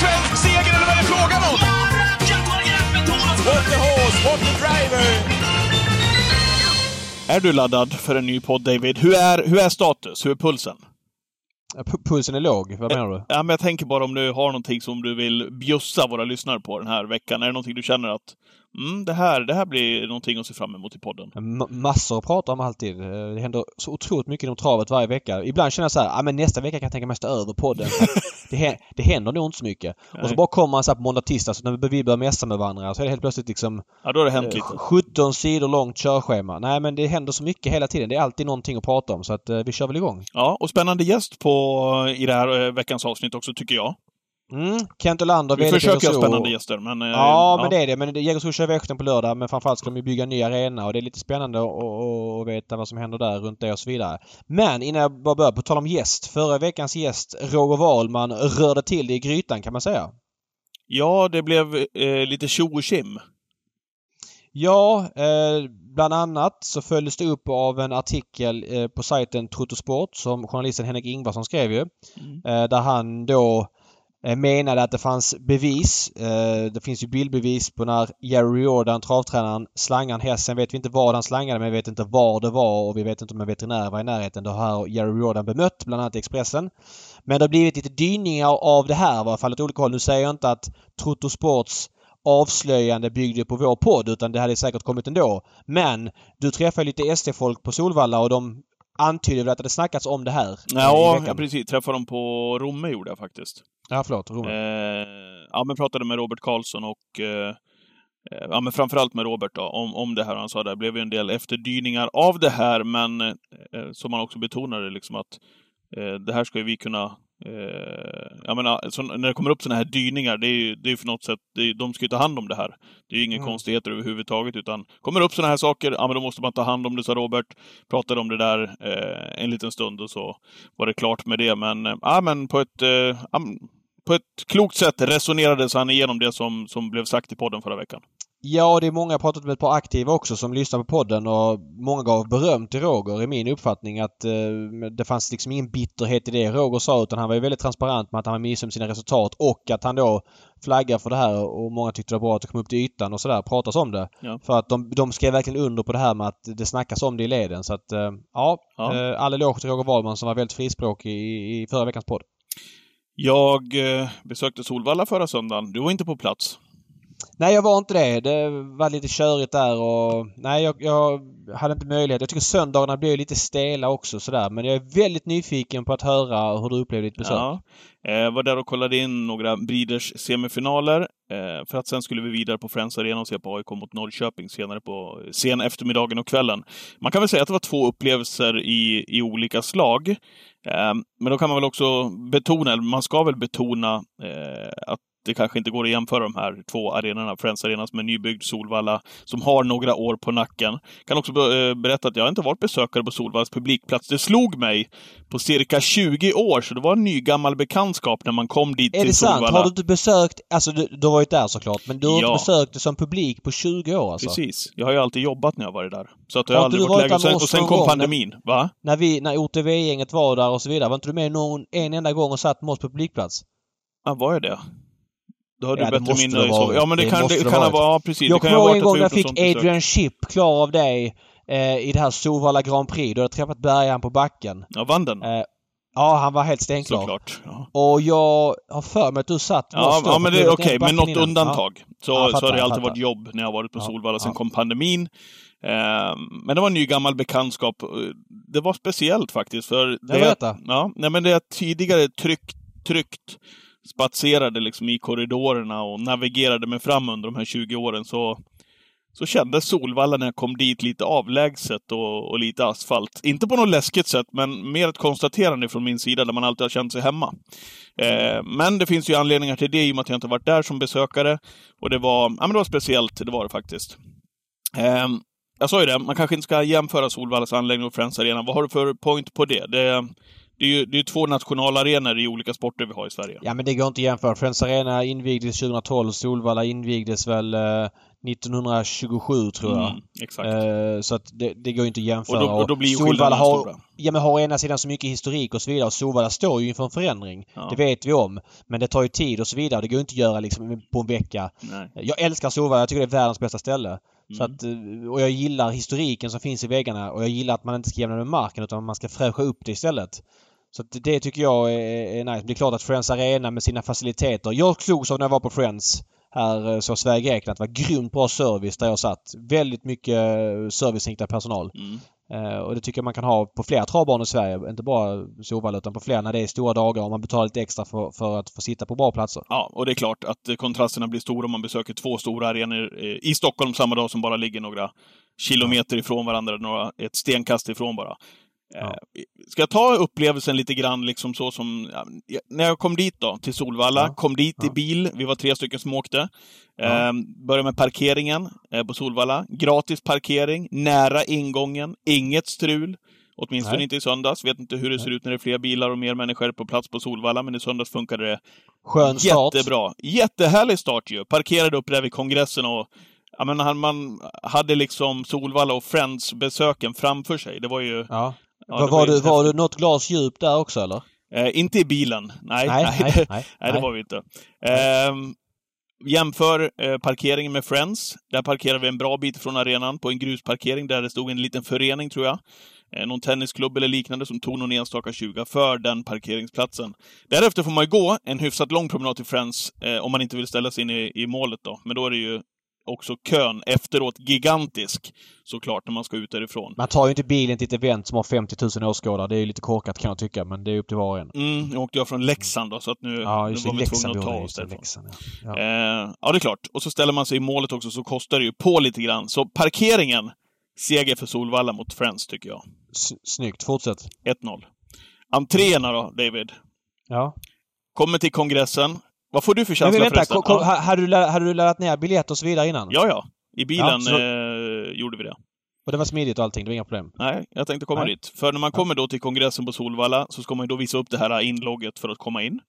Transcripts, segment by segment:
svensk seger eller vad är det frågan om? What the horse, what the driver! Är du laddad för en ny podd, David? Hur är, hur är status? Hur är pulsen? P- Pulsen är låg, vad menar du? Ja, men jag tänker bara om du har någonting som du vill bjussa våra lyssnare på den här veckan. Är det någonting du känner att mm, det, här, det här blir någonting att se fram emot i podden? M- massor att prata om alltid. Eh, Det händer så otroligt mycket inom travet varje vecka. Ibland känner jag så här, ah, men nästa vecka kan jag tänka mig stå över podden. det, hä- det händer nog inte så mycket. Och så Nej. bara kommer man så här på måndag, tisdag, så när vi börjar messa med varandra så är det helt plötsligt liksom Ja, då har det hänt eh, lite. 17 sidor långt körschema. Nej men det händer så mycket hela tiden. Det är alltid någonting att prata om så att eh, vi kör väl igång. Ja, och spännande gäst på, i det här eh, veckans avsnitt också, tycker jag. Mm. Kent Olander, Vi försöker ha spännande gäster, men... eh, Ja, men det är det. Men Jägersro kör Växjö på lördag. Men framförallt ska de ju bygga en ny arena och det är lite spännande att- veta vad som händer där runt det och så vidare. Men innan jag bara börjar, på tal om gäst. Förra veckans gäst, Roger Wahlman, rörde till det i grytan kan man säga. Ja, det blev eh, lite tjo och tjim. Ja, eh, bland annat så följdes det upp av en artikel eh, på sajten Trottosport som journalisten Henrik Ingvarsson skrev ju. Eh, där han då Eh, menade att det fanns bevis. Eh, det finns ju bildbevis på när Jerry Jordan, travtränaren, slangar en häst. Sen vet vi inte vad han slangade men vi vet inte var det var och vi vet inte om en veterinär var i närheten. Det har Jerry Jordan bemött, bland annat i Expressen. Men det har blivit lite dyningar av det här i alla fall åt olika håll. Nu säger jag inte att Trottosports avslöjande byggde på vår podd utan det hade säkert kommit ändå. Men du träffar lite SD-folk på Solvalla och de antydde väl att det hade snackats om det här Ja, ja, precis. Träffade dem på Romme gjorde jag faktiskt. Ja, förlåt. Roman. Eh, ja, men pratade med Robert Karlsson och eh, eh, ja, men framförallt med Robert då, om, om det här. Han sa det blev ju en del efterdyningar av det här, men eh, som han också betonade liksom att eh, det här ska vi kunna Eh, jag menar, så när det kommer upp sådana här dyningar, det är ju det är för något sätt, det är, de ska ju ta hand om det här. Det är ju inga Mm. konstigheter överhuvudtaget, utan kommer upp sådana här saker, ja men då måste man ta hand om det, sa Robert. Pratade om det där eh, en liten stund och så var det klart med det. Men, eh, ja, men på ett, eh, på ett klokt sätt resonerades han igenom det som, som blev sagt i podden förra veckan. Ja, det är många, jag har pratat med ett par aktiva också som lyssnar på podden och många gav beröm till Roger i min uppfattning att eh, det fanns liksom ingen bitterhet i det Roger sa utan han var ju väldigt transparent med att han var missnöjd med sina resultat och att han då flaggar för det här och många tyckte det var bra att det kom upp till ytan och sådär, pratas om det. Ja. För att de, de skrev verkligen under på det här med att det snackas om det i leden så att eh, ja, Ja. Eh, all eloge till Roger Wahlman som var väldigt frispråkig i, i förra veckans podd. Jag eh, besökte Solvalla förra söndagen. Du var inte på plats. Nej, jag var inte det. Det var lite körigt där och nej, jag, jag hade inte möjlighet. Jag tycker söndagarna blev lite stela också sådär. Men jag är väldigt nyfiken på att höra hur du upplevde ditt besök. Ja. Eh, var där och kollade in några Breeders semifinaler. Eh, för att sen skulle vi vidare på Friends Arena och se på AIK mot Norrköping senare på sen eftermiddagen och kvällen. Man kan väl säga att det var två upplevelser i, i olika slag. Eh, men då kan man väl också betona, eller man ska väl betona eh, att det kanske inte går att jämföra de här två arenorna, Friends Arena som är nybyggd, Solvalla, som har några år på nacken. Kan också eh, berätta att jag inte varit besökare på Solvallas publikplats. Det slog mig på cirka 20 år, så det var en ny gammal bekantskap när man kom dit Är till det sant? Solvalla. Har du inte besökt, alltså du, du har varit där såklart, men du har Ja. inte besökt det som publik på 20 år alltså? Precis. Jag har ju alltid jobbat när jag varit där. Så att det Har aldrig varit varit där Och sen, och sen kom pandemin. Va? När vi, när OTV-gänget var där och så vidare, var inte du med någon, en enda gång och satt med oss på publikplats? Ja, var jag det? Då har Ja, du det bättre minne det i så. Ja, men det, Det kan, det det kan ha varit. Ja, precis. Jag det kommer ihåg en gång när jag fick. Adrian Chip klar av dig eh, i det här Solvalla Grand Prix. Du hade träffat bärgaren på backen. Ja, vann den? Eh, ja, han var helt stenklar. Såklart. Ja. Och jag har för mig att du satt Ja, då, ja, men det okej, på backen något innan. undantag. Så, Ja, så har fattar, det alltid fattar. varit jobb när jag varit på Ja, Solvalla. Sen ja. kom pandemin. Eh, men det var en ny gammal bekantskap. Det var speciellt faktiskt. För det, berätta. ja, nej, men det jag tidigare tryggt, tryggt spatserade liksom i korridorerna och navigerade mig fram under de här 20 åren så, så kändes Solvalla när jag kom dit lite avlägset och, och lite asfalt. Inte på något läskigt sätt, men mer ett konstaterande från min sida där man alltid har känt sig hemma. Eh, men det finns ju anledningar till det i och med att jag inte varit där som besökare. Och det var, ja, men det var speciellt, det var det faktiskt. Eh, jag sa ju det, man kanske inte ska jämföra Solvallas anläggning och Friends Arena. Vad har du för point på det? Det, det är ju det är två nationalarenor i olika sporter vi har i Sverige. Ja men det går inte att jämföra. Friends Arena invigdes 2012. Solvalla invigdes väl eh, 1927 tror jag. Mm, exakt. Eh, så att det, det går inte att jämföra. Och då, och då blir ju Solvalla har, stora. Ja men har å ena sidan så mycket historik och så vidare. Och Solvalla står ju inför en förändring. Ja. Det vet vi om. Men det tar ju tid och så vidare. Det går inte att göra liksom på en vecka. Nej. Jag älskar Solvalla. Jag tycker det är världens bästa ställe. Mm. Så att, eh, och jag gillar historiken som finns i väggarna och jag gillar att man inte ska jämna med marken utan man ska fräscha upp det istället. Så det tycker jag är, är nice. Det är klart att Friends Arena med sina faciliteter. Jag slogs av när jag var på Friends här eh, så Sverige-Grekland. Det var grymt bra service där jag satt. Väldigt mycket eh, serviceinriktad personal. Mm. Eh, och det tycker jag man kan ha på flera travbanor i Sverige. Inte bara Solvalla utan på flera när det är stora dagar och man betalar lite extra för, för att få sitta på bra platser. Ja, och det är klart att kontrasterna blir stora om man besöker två stora arenor eh, i Stockholm samma dag som bara ligger några kilometer ifrån varandra, några, ett stenkast ifrån bara. Ja. Eh, ska jag ta upplevelsen lite grann liksom så som... Ja, när jag kom dit då, till Solvalla, ja. kom dit i bil. Vi var tre stycken som åkte. Ja. Eh, började med parkeringen eh, på Solvalla. Gratis parkering, nära ingången, inget strul. Åtminstone Nej. inte i söndags. Vet inte hur det ser ut när det är fler bilar och mer människor på plats på Solvalla, men i söndags funkade det Skön start. jättebra. Jättehärlig start ju. Parkerade upp där vid kongressen och Ja, men man hade liksom Solvalla och Friends-besöken framför sig. Det var ju ja. Ja, var, var, du, var du något glas djup där också eller? Eh, inte i bilen. Nej, nej, nej, nej, nej, nej det var vi inte. Eh, jämför eh, parkeringen med Friends. Där parkerade vi en bra bit från arenan på en grusparkering där det stod en liten förening, tror jag. Eh, någon tennisklubb eller liknande som tog någon enstaka 20 för den parkeringsplatsen. Därefter får man ju gå en hyfsat lång promenad till Friends eh, om man inte vill ställa sig in i, i målet då. Men då är det ju också kön efteråt gigantisk såklart när man ska ut därifrån. Man tar ju inte bilen till ett event som har 50 000 åskådare. Det är ju lite korkat kan jag tycka, men det är upp till var och en. Mm, nu åkte jag från Leksand då, så att nu, ja, nu var vi tvungna att ta oss därifrån. Leksand, ja. Ja. Eh, ja, det är klart. Och så ställer man sig i målet också, så kostar det ju på lite grann. Så parkeringen, seger för Solvalla mot Friends, tycker jag. S snyggt. Fortsätt. 1-0. Entréerna då, David? Ja. Kommer till kongressen. Vad får du för känsla men vänta, förresten? Hade, du, hade du laddat ner biljett och så vidare innan? Ja, ja. I bilen ja, eh, gjorde vi det. Och det var smidigt och allting? Det var inga problem? Nej, jag tänkte komma Nej. dit. För när man kommer då till kongressen på Solvalla så ska man ju då visa upp det här inlogget för att komma in.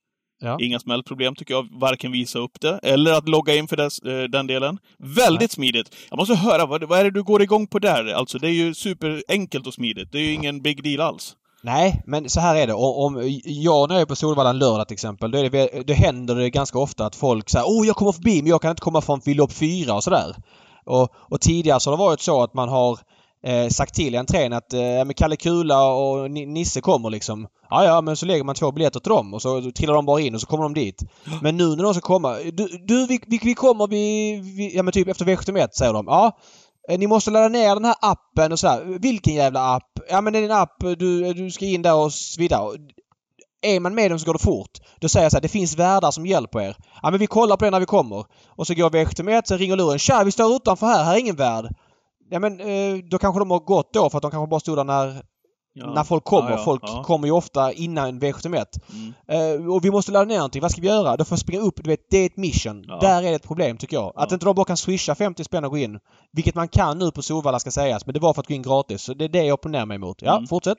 Ja. Inga smällproblem tycker jag, varken visa upp det eller att logga in för dess, eh, den delen. Väldigt Nej. smidigt! Jag måste höra, vad, vad är det du går igång på där? Alltså, det är ju superenkelt och smidigt. Det är ju ingen big deal alls. Nej, men så här är det. Om jag när jag är på Solvalla en lördag till exempel, då, det, då händer det ganska ofta att folk säger Åh, jag kommer förbi men jag kan inte komma från lopp 4 och sådär. Och, och tidigare så har det varit så att man har eh, sagt till entrén att eh, Kalle Kula och Nisse kommer liksom. Ja, ja, men så lägger man två biljetter till dem och så trillar de bara in och så kommer de dit. Men nu när de ska komma. Du, du vi, vi, vi kommer vid, vi, ja men typ efter V71 säger de. Ja. Eh, ni måste ladda ner den här appen och sådär. Vilken jävla app? Ja men det är en app. Du, eh, du ska in där och så vidare. Är man med dem så går det fort. Då säger jag så här, det finns värdar som hjälper er. Ja men vi kollar på det när vi kommer. Och så går vi efter med så ringer luren. Tja, vi står utanför här. Här är ingen värd. Ja men eh, då kanske de har gått då för att de kanske bara stod där när Ja. När folk kommer. Ja, ja, folk kommer ju ofta innan V71. Mm. Uh, och vi måste ladda ner någonting. Vad ska vi göra? Då får jag springa upp. Du vet, det är ett mission. Där är det ett problem tycker jag. Att inte de bara kan swisha 50 spänn och gå in. Vilket man kan nu på Solvalla ska sägas. Men det var för att gå in gratis. Så det är det jag opponerar mig emot. Ja, mm. fortsätt.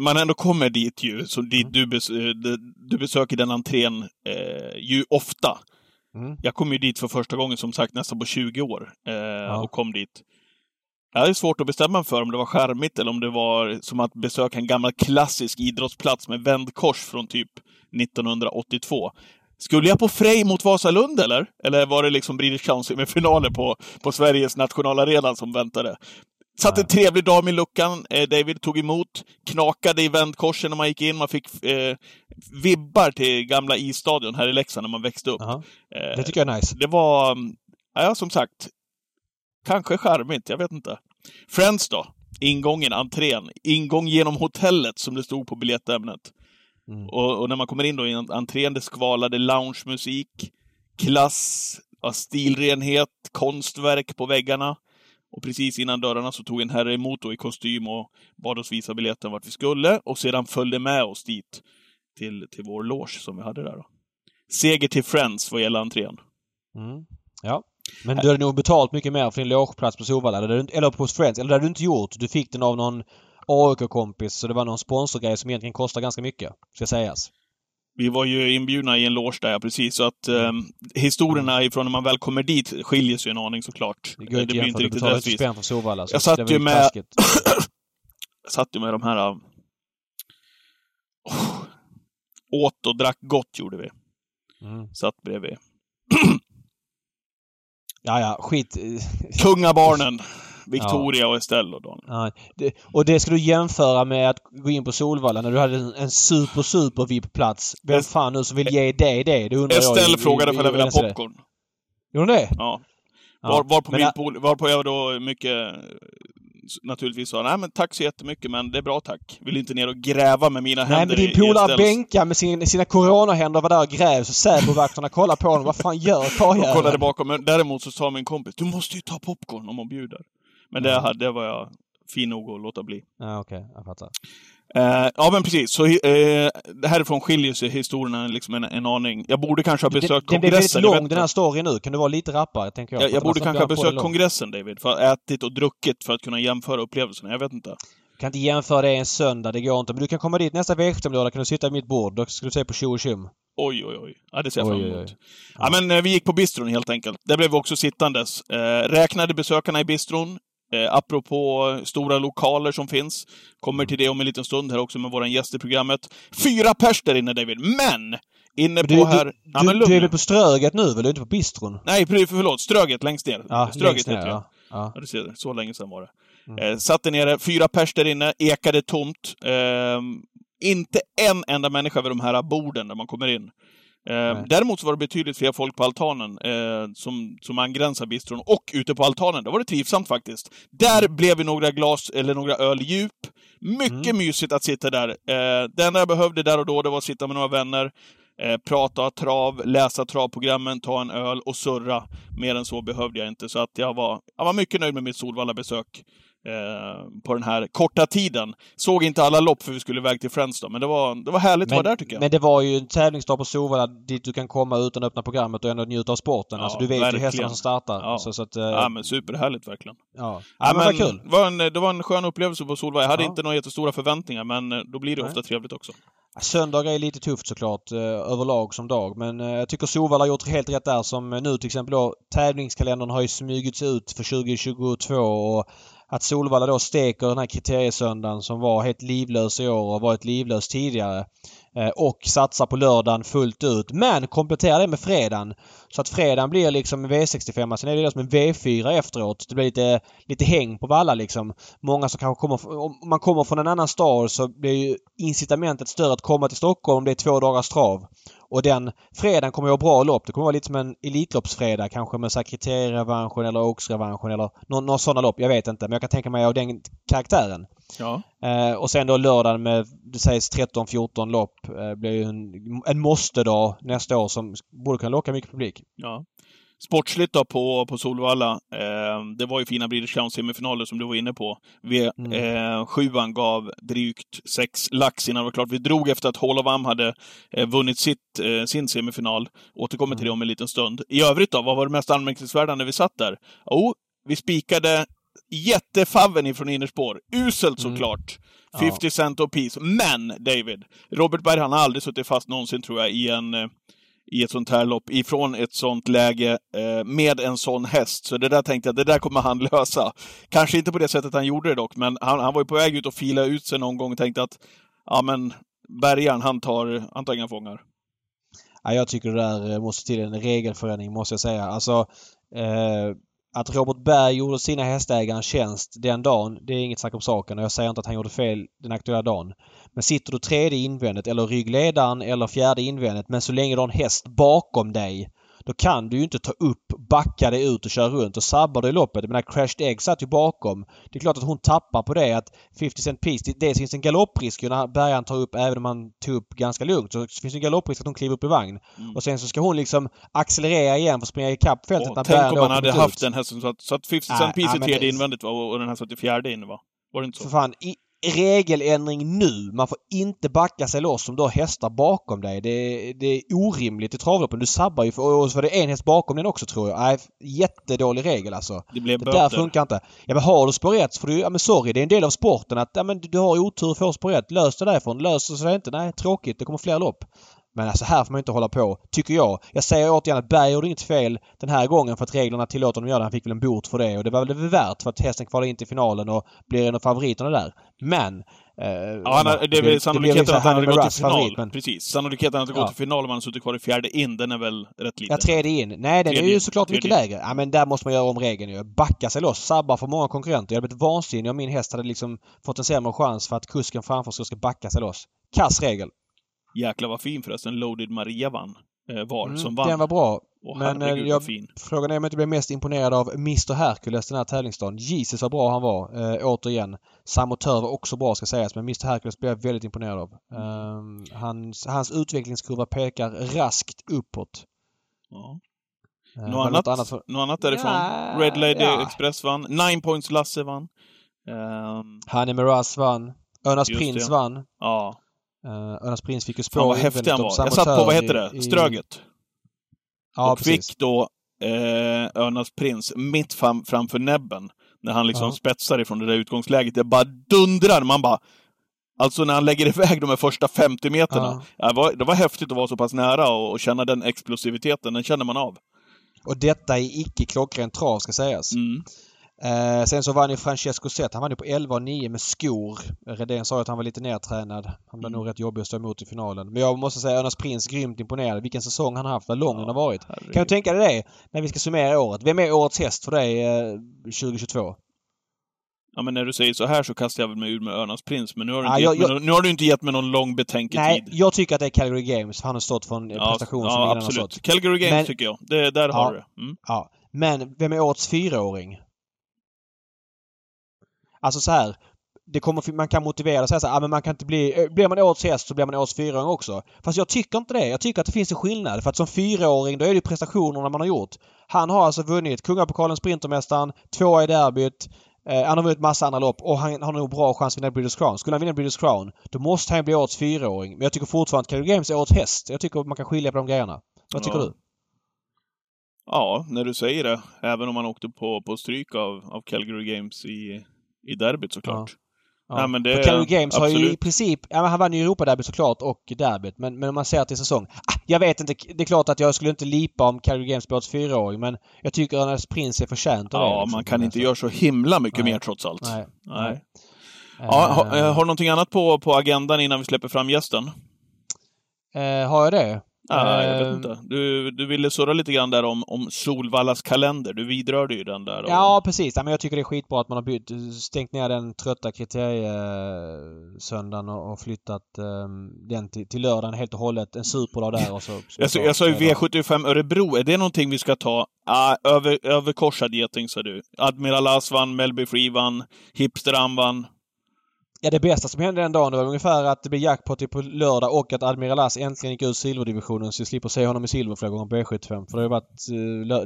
Man ändå kommer dit ju, så dit mm. du, bes du besöker den entrén eh, ju ofta. Mm. Jag kom ju dit för första gången som sagt nästan på 20 år. Eh, och kom dit. Jag hade svårt att bestämma för om det var skärmigt eller om det var som att besöka en gammal klassisk idrottsplats med vändkors från typ 1982. Skulle jag på Frej mot Vasalund eller? Eller var det liksom British Council med finaler på, på Sveriges nationalarena som väntade? Satt en trevlig dam i luckan. Eh, David tog emot, knakade i vändkorsen när man gick in. Man fick eh, vibbar till gamla isstadion här i Leksand när man växte upp. Uh -huh. Det tycker jag är nice. Det var, ja som sagt, Kanske charmigt, jag vet inte. Friends då? Ingången, entrén. Ingång genom hotellet, som det stod på biljettämnet. Mm. Och, och, när man kommer in då i entrén, det skvalade loungemusik, klass, stilrenhet, konstverk på väggarna. Och precis innan dörrarna så tog en herre emot i kostym och bad oss visa biljetten vart vi skulle och sedan följde med oss dit till, till vår loge som vi hade där. Då. Seger till Friends vad gäller entrén. Mm. Ja, men du hade nog betalt mycket mer för din logeplats på Solvalla, eller på Friends, eller det hade du inte gjort. Du fick den av någon AIK-kompis så det var någon sponsorgrej som egentligen kostar ganska mycket, ska sägas. Vi var ju inbjudna i en loge där, precis. Så att eh, historierna ifrån när man väl kommer dit skiljer sig en aning såklart. Det, går det blir inte riktigt rättvist. spänn för Solvalla. Jag satt ju med... jag satt ju med de här... Oh, åt och drack gott gjorde vi. Mm. Satt bredvid. ja, ja, skit. Kungabarnen. Victoria ja. och Estelle och Daniel. Ja, det, och det ska du jämföra med att gå in på Solvalla när du hade en, en super super VIP-plats. Vem Est fan nu som vill ge dig det? Det undrar Estelle jag. frågade om jag ville ha popcorn. Gjorde hon det? Ja. Var, var, på min jag... Pol, var på jag då mycket naturligtvis sa nej men tack så jättemycket men det är bra tack. Vill inte ner och gräva med mina nej, händer Nej men din polare Benka med sin, sina coronahänder var där och gräv så Säpovakterna kollade på honom. Vad fan gör karljäveln? kollade bakom. Men däremot så sa min kompis du måste ju ta popcorn om hon bjuder. Men det, mm. det var jag fin nog att låta bli. Ja, okej. Okay. Jag fattar. Uh, ja, men precis. Så uh, härifrån skiljer sig historierna liksom en, en aning. Jag borde kanske ha besökt den, kongressen. Den väldigt lång den här storyn nu. Kan du vara lite rappare, tänker jag? Jag, jag borde kanske ha besökt kongressen, David. För att ha ätit och druckit för att kunna jämföra upplevelserna. Jag vet inte. Du kan inte jämföra det en söndag, det går inte. Men du kan komma dit nästa V75-lördag, kan du sitta vid mitt bord. Då ska du se på tjo och tjum. Oj, oj, oj. Ja, det ser jag fram emot. Oj, oj, oj. Ja. ja. men eh, vi gick på bistron helt enkelt. Där blev vi också sittandes. Eh, räknade besökarna i bistron. Eh, apropå stora lokaler som finns. Kommer till det om en liten stund här också med våran gäst i programmet. Fyra pers där inne David, men! Inne du, på här... Du, ja, men du är väl på Ströget nu väl? Du är inte på bistron? Nej, förlåt. Ströget längst ner. Ja, Ströget längst ner, heter ja. ja. ja. du ser, så länge sedan var det. Mm. Eh, satt där nere, fyra pers där inne, ekade tomt. Eh, inte en enda människa vid de här borden när man kommer in. Eh, däremot så var det betydligt fler folk på altanen eh, som, som angränsar bistron och ute på altanen. Där var det trivsamt faktiskt. Där mm. blev vi några glas eller några öl djup. Mycket mm. mysigt att sitta där. Eh, det enda jag behövde där och då, det var att sitta med några vänner, eh, prata trav, läsa travprogrammen, ta en öl och surra. Mer än så behövde jag inte, så att jag var, jag var mycket nöjd med mitt Solvalla-besök. Eh, på den här korta tiden. Såg inte alla lopp för vi skulle iväg till Friends då, men det var, det var härligt men, att vara där tycker jag. Men det var ju en tävlingsdag på Solvalla dit du kan komma utan att öppna programmet och ändå njuta av sporten. Ja, alltså du vet verkligen. ju hästarna som startar. Ja, så, så att, eh... ja men superhärligt verkligen. Ja, ja men, men vad kul. Det var, en, det var en skön upplevelse på Solvalla. Jag hade ja. inte några jättestora förväntningar, men eh, då blir det Nej. ofta trevligt också. Söndagar är lite tufft såklart överlag som dag men jag tycker Solvalla har gjort helt rätt där som nu till exempel då tävlingskalendern har ju smugits ut för 2022 och att Solvalla då steker den här kriteriesöndagen som var helt livlös i år och varit livlös tidigare. Eh, och satsar på lördagen fullt ut. Men komplettera det med fredagen. Så att fredagen blir liksom V65. Sen alltså, är det som en V4 efteråt. Det blir lite, lite häng på Valla liksom. Många som kanske kommer... Om man kommer från en annan stad så blir ju incitamentet större att komma till Stockholm om det är två dagars trav. Och den fredagen kommer att vara bra lopp. Det kommer vara lite som en Elitloppsfredag kanske med kriterierevanschen eller Oaks-revanschen eller några sådana lopp. Jag vet inte men jag kan tänka mig av den karaktären. Ja. Eh, och sen då lördagen med, det sägs 13-14 lopp, eh, blir ju en, en måste-dag nästa år som borde kunna locka mycket publik. Ja. Sportsligt då på, på Solvalla. Eh, det var ju fina Breeders Challenge-semifinaler som du var inne på. V, mm. eh, sjuan gav drygt sex lax innan det var klart. Vi drog efter att Hall of Am hade eh, vunnit sitt, eh, sin semifinal. Återkommer mm. till det om en liten stund. I övrigt då, vad var det mest anmärkningsvärda när vi satt där? Jo, oh, vi spikade jättefaven ifrån innerspår. Uselt mm. såklart. Mm. 50 ja. cent och piece. Men, David, Robert Berg han har aldrig suttit fast någonsin tror jag i en eh, i ett sånt här lopp ifrån ett sånt läge eh, med en sån häst. Så det där tänkte jag, det där kommer han lösa. Kanske inte på det sättet han gjorde det dock, men han, han var ju på väg ut och fila ut sig någon gång och tänkte att ja men bärgaren, han tar, han tar inga fångar. Ja, jag tycker det där måste till en regelförändring måste jag säga. Alltså eh att Robert Berg gjorde sina hästägare en tjänst den dagen, det är inget snack om saken och jag säger inte att han gjorde fel den aktuella dagen. Men sitter du tredje invändigt eller ryggledaren eller fjärde invändigt men så länge du har en häst bakom dig då kan du ju inte ta upp, backa dig ut och köra runt och sabbar du i loppet. Jag menar Crashed Egg satt ju bakom. Det är klart att hon tappar på det att 50 Cent Piece, dels finns en galopprisk när bärgaren tar upp även om man tog upp ganska lugnt. Så finns det en galopprisk att hon kliver upp i vagn. Mm. Och sen så ska hon liksom accelerera igen för att springa ikapp fältet och när Tänk om man hade haft ut. den hästen så att, så att 50 Cent Piece är tredje invändigt va? och den här satt i fjärde inne va? Var det inte så? För fan, i, regeländring nu. Man får inte backa sig loss om du har hästar bakom dig. Det, det är orimligt i travloppen. Du sabbar ju för, och så var det en häst bakom den också tror jag. Nej, jättedålig regel alltså. Det blev Det där funkar inte. Ja men har du spår rätt så får du ja men sorry det är en del av sporten att ja men du har otur får spår rätt. Lös det därifrån. Löser sig inte. Nej tråkigt. Det kommer fler lopp. Men alltså här får man inte hålla på, tycker jag. Jag säger återigen att Berg gjorde inget fel den här gången för att reglerna tillåter honom göra det. Han fick väl en bot för det och det var väl värt för att hästen kvalade in till finalen och blir en av favoriterna där. Men... Eh, Ja, han, det är väl sannolikheten att han hade gått till final. Favorit, men, Precis. Sannolikheten att han Ja. gått till final om han hade suttit kvar i fjärde in, den är väl rätt liten. Ja, tredje in. Nej, den är Tredje ju in. såklart mycket Tredje lägre. Ja, men där måste man göra om regeln ju. Backa sig loss, sabba för många konkurrenter. Jag hade blivit vansinnig om min häst hade liksom fått en sämre chans för att kusken framför sig ska backa sig loss. Kass regel. Jäklar vad fin förresten Loaded Maria vann. Eh, var, Mm, som vann. Den var bra. Åh, men, eh, jag- fin. Frågan är om jag inte blev mest imponerad av Mr Hercules den här tävlingsdagen. Jesus vad bra han var. Eh, återigen. Samotör var också bra ska sägas men Mr Hercules blev jag väldigt imponerad av. Ehm, hans, hans utvecklingskurva pekar raskt uppåt. Ja. Eh, Något, annat, annat för- något annat därifrån? Ja, Red Lady ja. Express vann. Nine Points Lasse vann. Ehm, Hanni Miraz vann. Önas Prins det. vann. ja. Uh, Önas Prins fick ju spår Fan vad häftig han var. Jag satt på, vad heter det? i- Ströget. Ja, och precis. fick då eh, Örnas prins mitt fram, framför näbben. När han liksom Ja. spetsar ifrån det där utgångsläget. Det bara dundrar. Man bara... Alltså när han lägger iväg de här första 50 meterna. Ja. Det, var, det var häftigt att vara så pass nära och, och känna den explosiviteten. Den känner man av. Och detta är icke klockrent trav ska sägas. Mm. Eh, sen så vann ju Francesco Zet. Han vann ju på 11 och 9 med skor. Redén sa ju att han var lite nedtränad. Han blev Mm. nog rätt jobbig att stå emot i finalen. Men jag måste säga Önas Prins grymt imponerad. Vilken säsong han har haft. Vad lång den har varit. Herregud. Kan du tänka dig det när vi ska summera året? Vem är årets häst för dig eh, 2022? Ja, men när du säger så här så kastar jag väl mig ur med Örnas prins. Men nu har du Ja, inte, jag- jag- någon- nu har du inte gett mig någon lång betänketid. Nej, jag tycker att det är Calgary Games. Han har stått för en ja, prestation som ja, ingen annan har absolut. stått. Calgary Games Men- tycker jag. Det, där Ja. har du det. Mm. Ja. Men vem är årets fyraåring? Alltså så här. Det kommer, man kan motivera och säga så här, ah, men man kan inte bli... eh, Blir man årets häst så blir man årets fyraåring också. Fast jag tycker inte det. Jag tycker att det finns en skillnad. För att som fyraåring då är det ju prestationerna man har gjort. Han har alltså vunnit Kungapokalen Sprintermästaren, tvåa i derbyt. Eh, han har vunnit massa andra lopp och han har nog bra chans att vinna British Crown. Skulle han vinna British Crown då måste han bli årets fyraåring. Men jag tycker fortfarande att Calgary Games är årets häst. Jag tycker att man kan skilja på de grejerna. Vad tycker Ja. du? Ja, när du säger det. Även om man åkte på, på stryk av, av Calgary Games i, i derbyt såklart. Ja. Nej, men det För Calgary Games har ju i absolut. princip... Ja, han vann ju Europaderbyt såklart och derbyt. Men, men om man ser till säsong. Ah, jag vet inte. Det är klart att jag skulle inte lipa om Calgary Games blev fyraåring. Men jag tycker att Örnäs Prins är förtjänt av det. Ja, liksom. man kan inte göra så himla mycket Nej. mer trots allt. Nej. Nej. Eh, Ja, ha, eh, har du någonting annat på, på agendan innan vi släpper fram gästen? eh, har jag det? Ja, jag vet inte. Du, du ville surra lite grann där om, om Solvallas kalender. Du vidrörde ju den där. och- Ja, precis. Ja, men jag tycker det är skitbra att man har bytt, stängt ner den trötta kriteriesöndagen och, och flyttat eh, den till, till lördagen helt och hållet. En superdag där och så... Jag, sa- jag sa ju V75 Örebro. Är det någonting vi ska ta? Ah, över, överkorsad geting, sa du. Admiral As vann, Melby Free vann, Hipster vann. Ja, det bästa som hände den dagen var ungefär att det blev jackpot på lördag och att Admiral As äntligen gick ur silverdivisionen så vi slipper se honom i silver flera gånger på E75. För det har ju varit eh, lö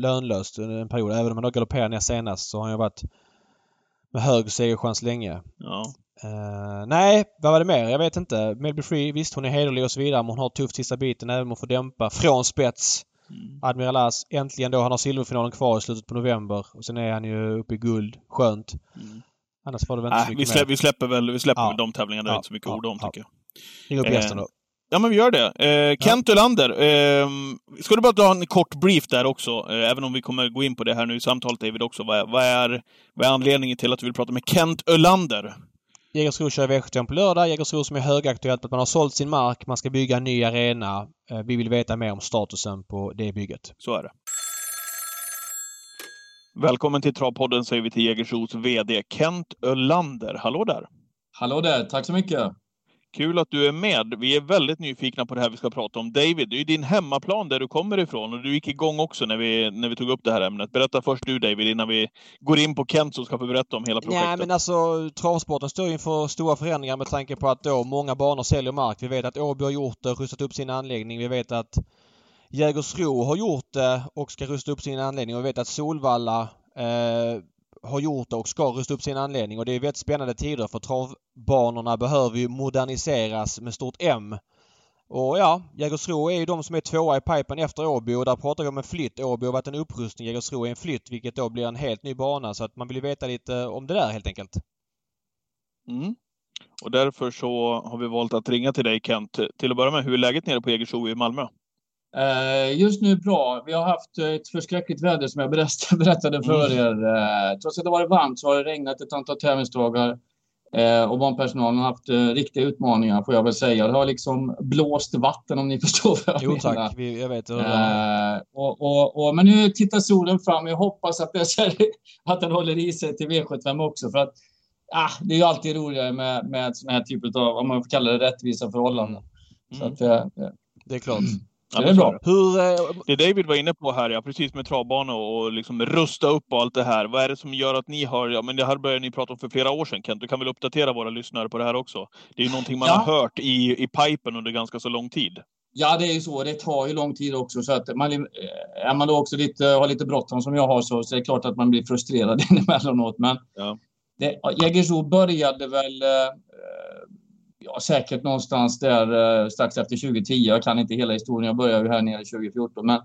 lönlöst under en period. Även om han då galopperade ner senast så har han ju varit med hög segerchans länge. Ja. Eh, nej, vad var det mer? Jag vet inte. Melby Free, visst hon är hederlig och så vidare men hon har tufft sista biten även om hon får dämpa från spets. Mm. Admiral As, äntligen då. Han har silverfinalen kvar i slutet på november. Och sen är han ju uppe i guld. Skönt. Mm. Annars var det väl inte Äh, så vi, mycket släpper, mer. vi släpper väl vi släpper Ja. de tävlingarna. Det är Ja. inte så mycket Ja. ord om, Ja. tycker jag. Ring upp Eh, gästen då. Ja, men vi gör det. Eh, Kent Ölander. Eh, ska du bara dra en kort brief där också? Eh, även om vi kommer gå in på det här nu i samtalet, David, också. Vad är, vad är, vad är anledningen till att du vill prata med Kent Ölander? Jägersro kör V75 på lördag. Jägersro som är högaktuellt att man har sålt sin mark. Man ska bygga en ny arena. Eh, Vi vill veta mer om statusen på det bygget. Så är det. Välkommen till Travpodden säger vi till Jägersros VD Kent Ölander. Hallå där! Hallå där, tack så mycket. Kul att du är med. Vi är väldigt nyfikna på det här vi ska prata om. David, det är din hemmaplan där du kommer ifrån och du gick igång också när vi, när vi tog upp det här ämnet. Berätta först du David innan vi går in på Kent som ska få berätta om hela projektet. Nej men alltså travsporten står inför stora förändringar med tanke på att då många banor säljer mark. Vi vet att Åby har gjort det, rustat upp sin anläggning. Vi vet att Jägersro har gjort det och ska rusta upp sin anläggning. Och vi vet att Solvalla eh, har gjort det och ska rusta upp sin anledning och det är väldigt spännande tider för travbanorna behöver ju moderniseras med stort M. Och ja, Jägersro är ju de som är tvåa i pipen efter Åby och där pratar vi om en flytt. Åby har varit en upprustning, Jägersro är en flytt vilket då blir en helt ny bana så att man vill ju veta lite om det där helt enkelt. Mm. Och därför så har vi valt att ringa till dig Kent. Till att börja med, hur är läget nere på Jägersro i Malmö? Eh, just nu bra. Vi har haft ett förskräckligt väder som jag berättade för mm. er. Eh, trots att det varit varmt så har det regnat ett antal tävlingsdagar. Eh, och banpersonalen har haft riktiga utmaningar får jag väl säga. Det har liksom blåst vatten om ni förstår vad jag jo, menar. tack. Vi, jag vet. och, och, och, men nu tittar solen fram. Jag hoppas att, det, att den håller i sig till V75 också. För att ah, det är ju alltid roligare med, med såna här typer av, om man får kalla det rättvisa förhållanden. Mm. Så att, det är klart. Det är bra. Hur, eh, det David var inne på här, ja, precis med travbana och liksom rusta upp och allt det här. Vad är det som gör att ni har, ja men det här började ni prata om för flera år sedan Kent, du kan väl uppdatera våra lyssnare på det här också? Det är ju någonting man ja. har hört i, i pipen under ganska så lång tid. Ja, det är ju så. Det tar ju lång tid också. Så att man, eh, är man då också lite, har lite bråttom som jag har så, så är det klart att man blir frustrerad emellanåt. Men ja. Jägersro började väl eh, ja, säkert någonstans där eh, strax efter 2010. Jag kan inte hela historien. Jag började ju här nere 2014. Men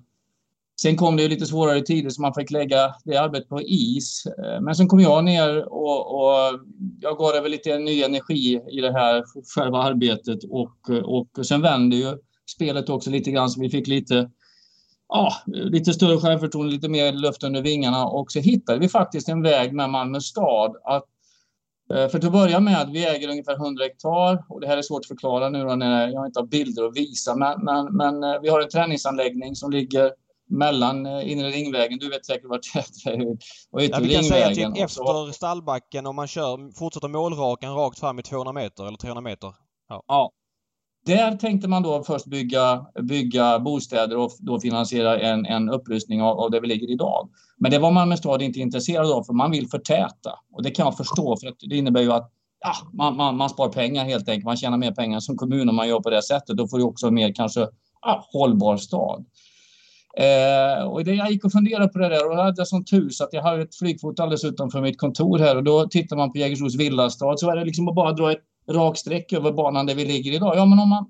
sen kom det ju lite svårare tider så man fick lägga det arbetet på is. Eh, men sen kom jag ner och, och jag gav det väl lite ny energi i det här själva arbetet och, och sen vände ju spelet också lite grann så vi fick lite ja, lite större självförtroende, lite mer luft under vingarna och så hittade vi faktiskt en väg med Malmö stad att för till att börja med, vi äger ungefär 100 hektar och det här är svårt att förklara nu när jag inte har bilder att visa, men, men, men eh, vi har en träningsanläggning som ligger mellan eh, inre ringvägen, du vet säkert vart det är, och yttre ja, vi kan ringvägen. säga typ efter stallbacken om man kör, fortsätter målrakan rakt fram i 200 meter eller 300 meter. Ja. ja. Där tänkte man då först bygga, bygga bostäder och då finansiera en, en upprustning av, av där vi ligger idag. Men det var Malmö stad inte intresserad av för man vill förtäta. Och det kan jag förstå för det innebär ju att ja, man, man, man spar pengar helt enkelt. Man tjänar mer pengar som kommun om man gör på det sättet. Då får du också mer kanske ja, hållbar stad. Eh, och det, jag gick och funderade på det där och då hade jag sån tur så att jag har ett flygfot alldeles utanför mitt kontor här och då tittar man på Jägersros villastad så är det liksom att bara dra ett rak sträck över banan där vi ligger idag. Ja, men om man,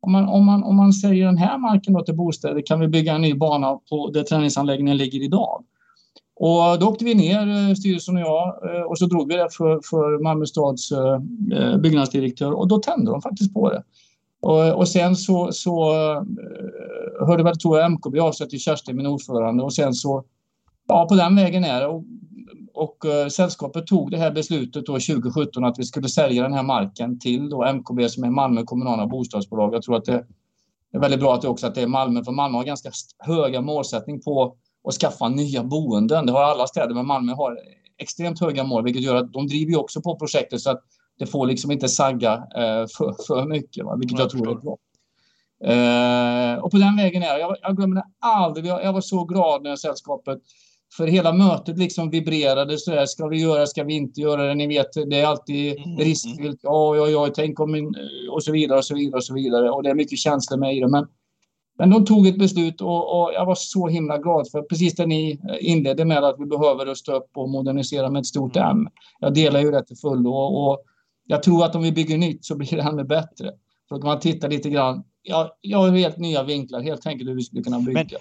om man, om man, om man säger den här marken då till bostäder kan vi bygga en ny bana på där träningsanläggningen ligger idag. Och då åkte vi ner, eh, styrelsen och jag, eh, och så drog vi det för, för Malmö stads eh, byggnadsdirektör och då tände de faktiskt på det. Och, och sen så, så hörde väl, tror jag, MKB av sig till Kerstin, min ordförande, och sen så, ja, på den vägen är det. Och och eh, sällskapet tog det här beslutet då 2017 att vi skulle sälja den här marken till då MKB som är Malmö kommunala bostadsbolag. Jag tror att det är väldigt bra att det också att det är Malmö, för Malmö har ganska höga målsättning på att skaffa nya boenden. Det har alla städer, men Malmö har extremt höga mål, vilket gör att de driver ju också på projektet så att det får liksom inte sagga eh, för, för mycket, va? vilket jag, jag tror är bra. Uh, och på den vägen är jag. Jag glömmer det aldrig. Jag, jag var så glad när sällskapet för hela mötet liksom vibrerade så där. Ska vi göra, ska vi inte göra det? Ni vet, det är alltid mm. mm. riskfyllt. Ja, ja, ja, tänk om min... Och så vidare och så vidare och så vidare. Och det är mycket känslor med i det. Men, men de tog ett beslut och, och, jag var så himla glad för precis det ni inledde med att vi behöver rusta upp och modernisera med ett stort mm. M. Jag delar ju det till fullo och, och jag tror att om vi bygger nytt så blir det ännu bättre. För att man tittar lite grann. Ja, jag har helt nya vinklar, helt enkelt hur vi skulle kunna bygga.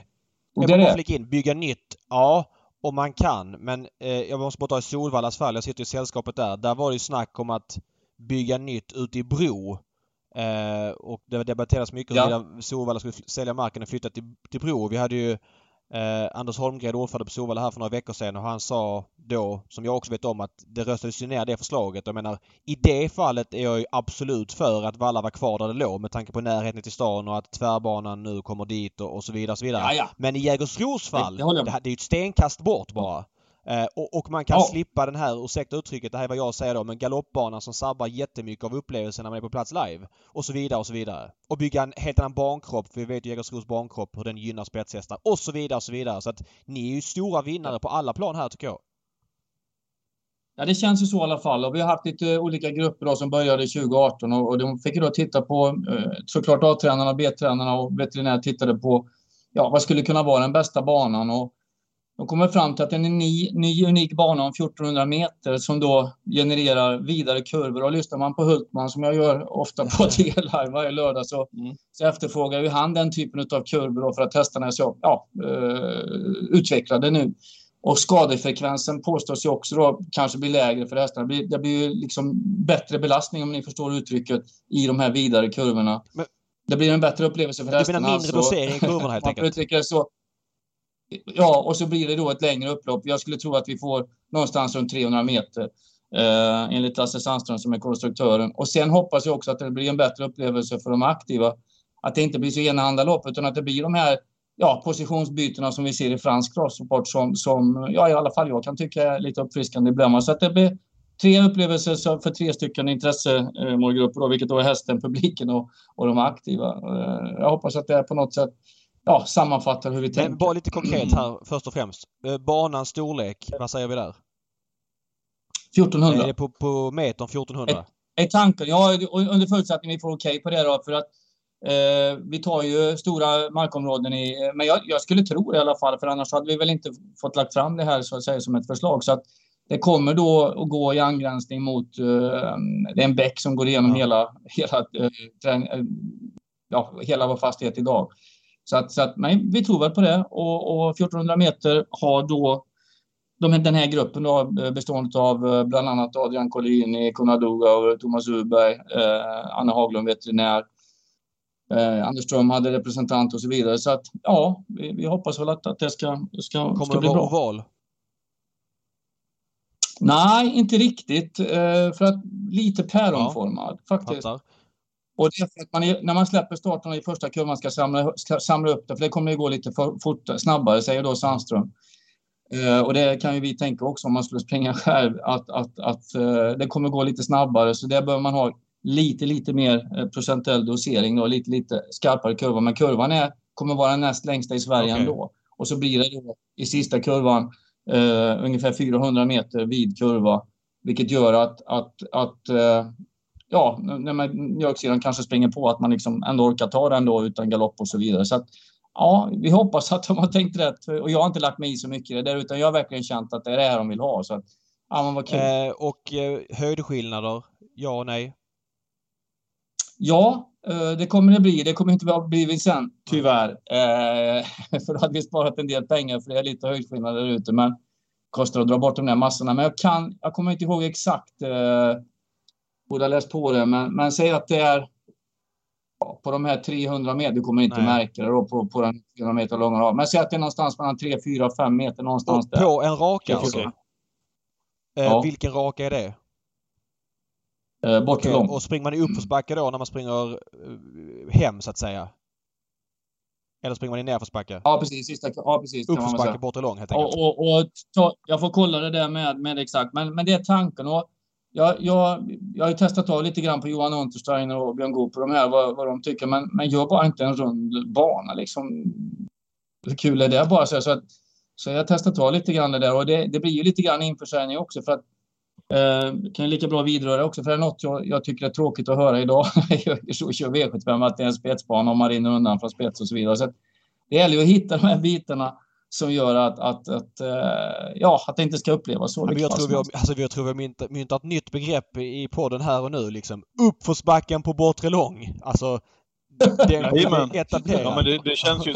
Men, jag får flika in, bygga nytt. Ja, om man kan. Men eh, jag måste bara ta i Solvallas fall. Jag sitter i sällskapet där. Där var det ju snack om att bygga nytt ute i Bro. Eh, och det debatteras mycket ja. huruvida Solvalla skulle sälja marken och flytta till, till Bro. Vi hade ju Eh, Anders Holmgren, ordförande på Solvalla här för några veckor sedan och han sa då, som jag också vet om, att det röstades ju ner det förslaget. Jag menar, i det fallet är jag ju absolut för att Valla var kvar där det låg med tanke på närheten till stan och att tvärbanan nu kommer dit och, och så vidare och så vidare. Ja, ja. Men i Jägersros fall, det, det, det, är ju ett stenkast bort bara. Eh, och, och, man kan ja. slippa den här, ursäkta uttrycket, det här är vad jag säger då, men galoppbanan som sabbar jättemycket av upplevelsen när man är på plats live. Och så vidare och så vidare. Och bygga en helt annan bankropp, för vi vet ju Jägersros bankropp, hur den gynnar spetshästar. Och så vidare och så vidare. Så att ni är ju stora vinnare på alla plan här tycker jag. Ja, det känns ju så i alla fall. Och vi har haft lite olika grupper då, som började 2018 och, och de fick ju då titta på eh, såklart A-tränarna, B-tränarna och veterinär tittade på ja, vad skulle kunna vara den bästa banan. Och De kommer fram till att det en ny, ny unik bana om 1400 meter som då genererar vidare kurvor. Och lyssnar man på Hultman, som jag gör ofta på TL varje lördag, så, mm. så efterfrågar ju han den typen av kurvor för att hästarna är så ja, uh, utvecklade nu. Och skadefrekvensen påstås ju också då kanske bli lägre för hästarna. Det blir ju liksom bättre belastning, om ni förstår uttrycket, i de här vidare kurvorna. Men, det blir en bättre upplevelse för hästarna. Du menar mindre alltså, dosering i kurvorna helt enkelt? så. Ja, och så blir det då ett längre upplopp. Jag skulle tro att vi får någonstans runt 300 meter. Eh, enligt Lasse Sandström som är konstruktören. Och sen hoppas jag också att det blir en bättre upplevelse för de aktiva. Att det inte blir så enahanda lopp utan att det blir de här ja, positionsbytena som vi ser i fransk crosssport som, som ja, i alla fall jag kan tycka är lite uppfriskande ibland. Så att det blir tre upplevelser för tre stycken intressemålgrupper, vilket då är hästen, publiken och, och de aktiva. Eh, jag hoppas att det är på något sätt ja, sammanfattar hur vi tänker. Men bara lite konkret här först och främst. Eh, banans storlek, vad säger vi där? 1400. Är det på, på metern 1400? Är, är tanken, ja under förutsättning vi får okej okay på det då för att Eh, vi tar ju stora markområden i, men jag, jag, skulle tro det i alla fall, för annars hade vi väl inte fått lagt fram det här så att säga som ett förslag. Så att det kommer då att gå i angränsning mot, uh, det är en bäck som går igenom ja. hela, hela, uh, ja, hela vår fastighet idag. Så att, så att men vi tror väl på det och, och 1400 meter har då de, den här gruppen då, bestående av bland annat Adrian Collini, Konaduga och Thomas Uberg, eh, Anna Haglund veterinär, Eh, Anders Ström hade representant och så vidare. Så att ja, vi, vi hoppas väl att, att det ska, ska, Kommer ska bli bra. Kommer det? Nej, inte riktigt. Eh, för att lite päronformad ja, faktiskt. Fattar. Och det är för att man, när man släpper starten i första kurvan ska samla, ska samla upp det, för det kommer att gå lite för, fort, snabbare, säger då Sandström. Uh, och det kan ju vi tänka också om man skulle springa själv, att, att, att uh, det kommer gå lite snabbare. Så det bör man ha lite, lite mer eh, procentuell dosering och lite, lite skarpare kurva. Men kurvan är, kommer vara näst längsta i Sverige okay. ändå. Och så blir det då i sista kurvan eh, ungefär 400 meter vid kurva, vilket gör att, att, att eh, ja, när man mjölksidan kanske springer på att man liksom ändå orkar ta den då utan galopp och så vidare. Så att, ja, vi hoppas att de har tänkt rätt. Och jag har inte lagt mig i så mycket i det där, utan jag har verkligen känt att det är det här de vill ha. Så att, ja, men vad kul. Eh, och eh, höjdskillnader? Ja och nej? Ja, eh, det kommer det bli. Det kommer inte bli sen, tyvärr. Eh, för då hade vi sparat en del pengar, för det är lite höjdskillnader där ute. Men kostar att dra bort de där massorna. Men jag kan, jag kommer inte ihåg exakt. Borde ha läst på det, men, men säg att det är på de här 300 meter, du kommer inte Nej. märka det då på, på den 400 meter långa raden. Men säg att det är någonstans mellan 3, 4, 5 meter någonstans och där. På en raka alltså? Eh, ja. Vilken raka är det? Eh, bort okay. Och springer man i uppförsbacke då när man springer eh, hem så att säga? Eller springer man i nerförsbacke? Ja precis, sista, ja, precis Uppförsbacke bort och lång helt enkelt. Och, och, och jag får kolla det där med, med exakt, men, men det är tanken. Och jag, jag, jag har ju testat av lite grann på Johan Untersteiner och Björn Goop på de här, vad, vad de tycker, men, men gör bara inte en rund bana liksom. Hur kul är det bara? Så, så, att, så jag har testat av lite grann det där och det, det blir ju lite grann införsäljning också för att Eh, kan lika bra vidröra också, för det är något jag, jag tycker är tråkigt att höra idag. så kör V75 att det är en spetsbana och man rinner undan från spets och så vidare. Så det gäller ju att hitta de här bitarna som gör att, att, att, uh, ja, att det inte ska upplevas så. Ja, jag, tror vi har, alltså, jag tror vi har myntat, myntat nytt begrepp i podden här och nu. Liksom. Uppförsbacken på bortre lång. Alltså, den Jajamän. Ja, men det, det, känns ju...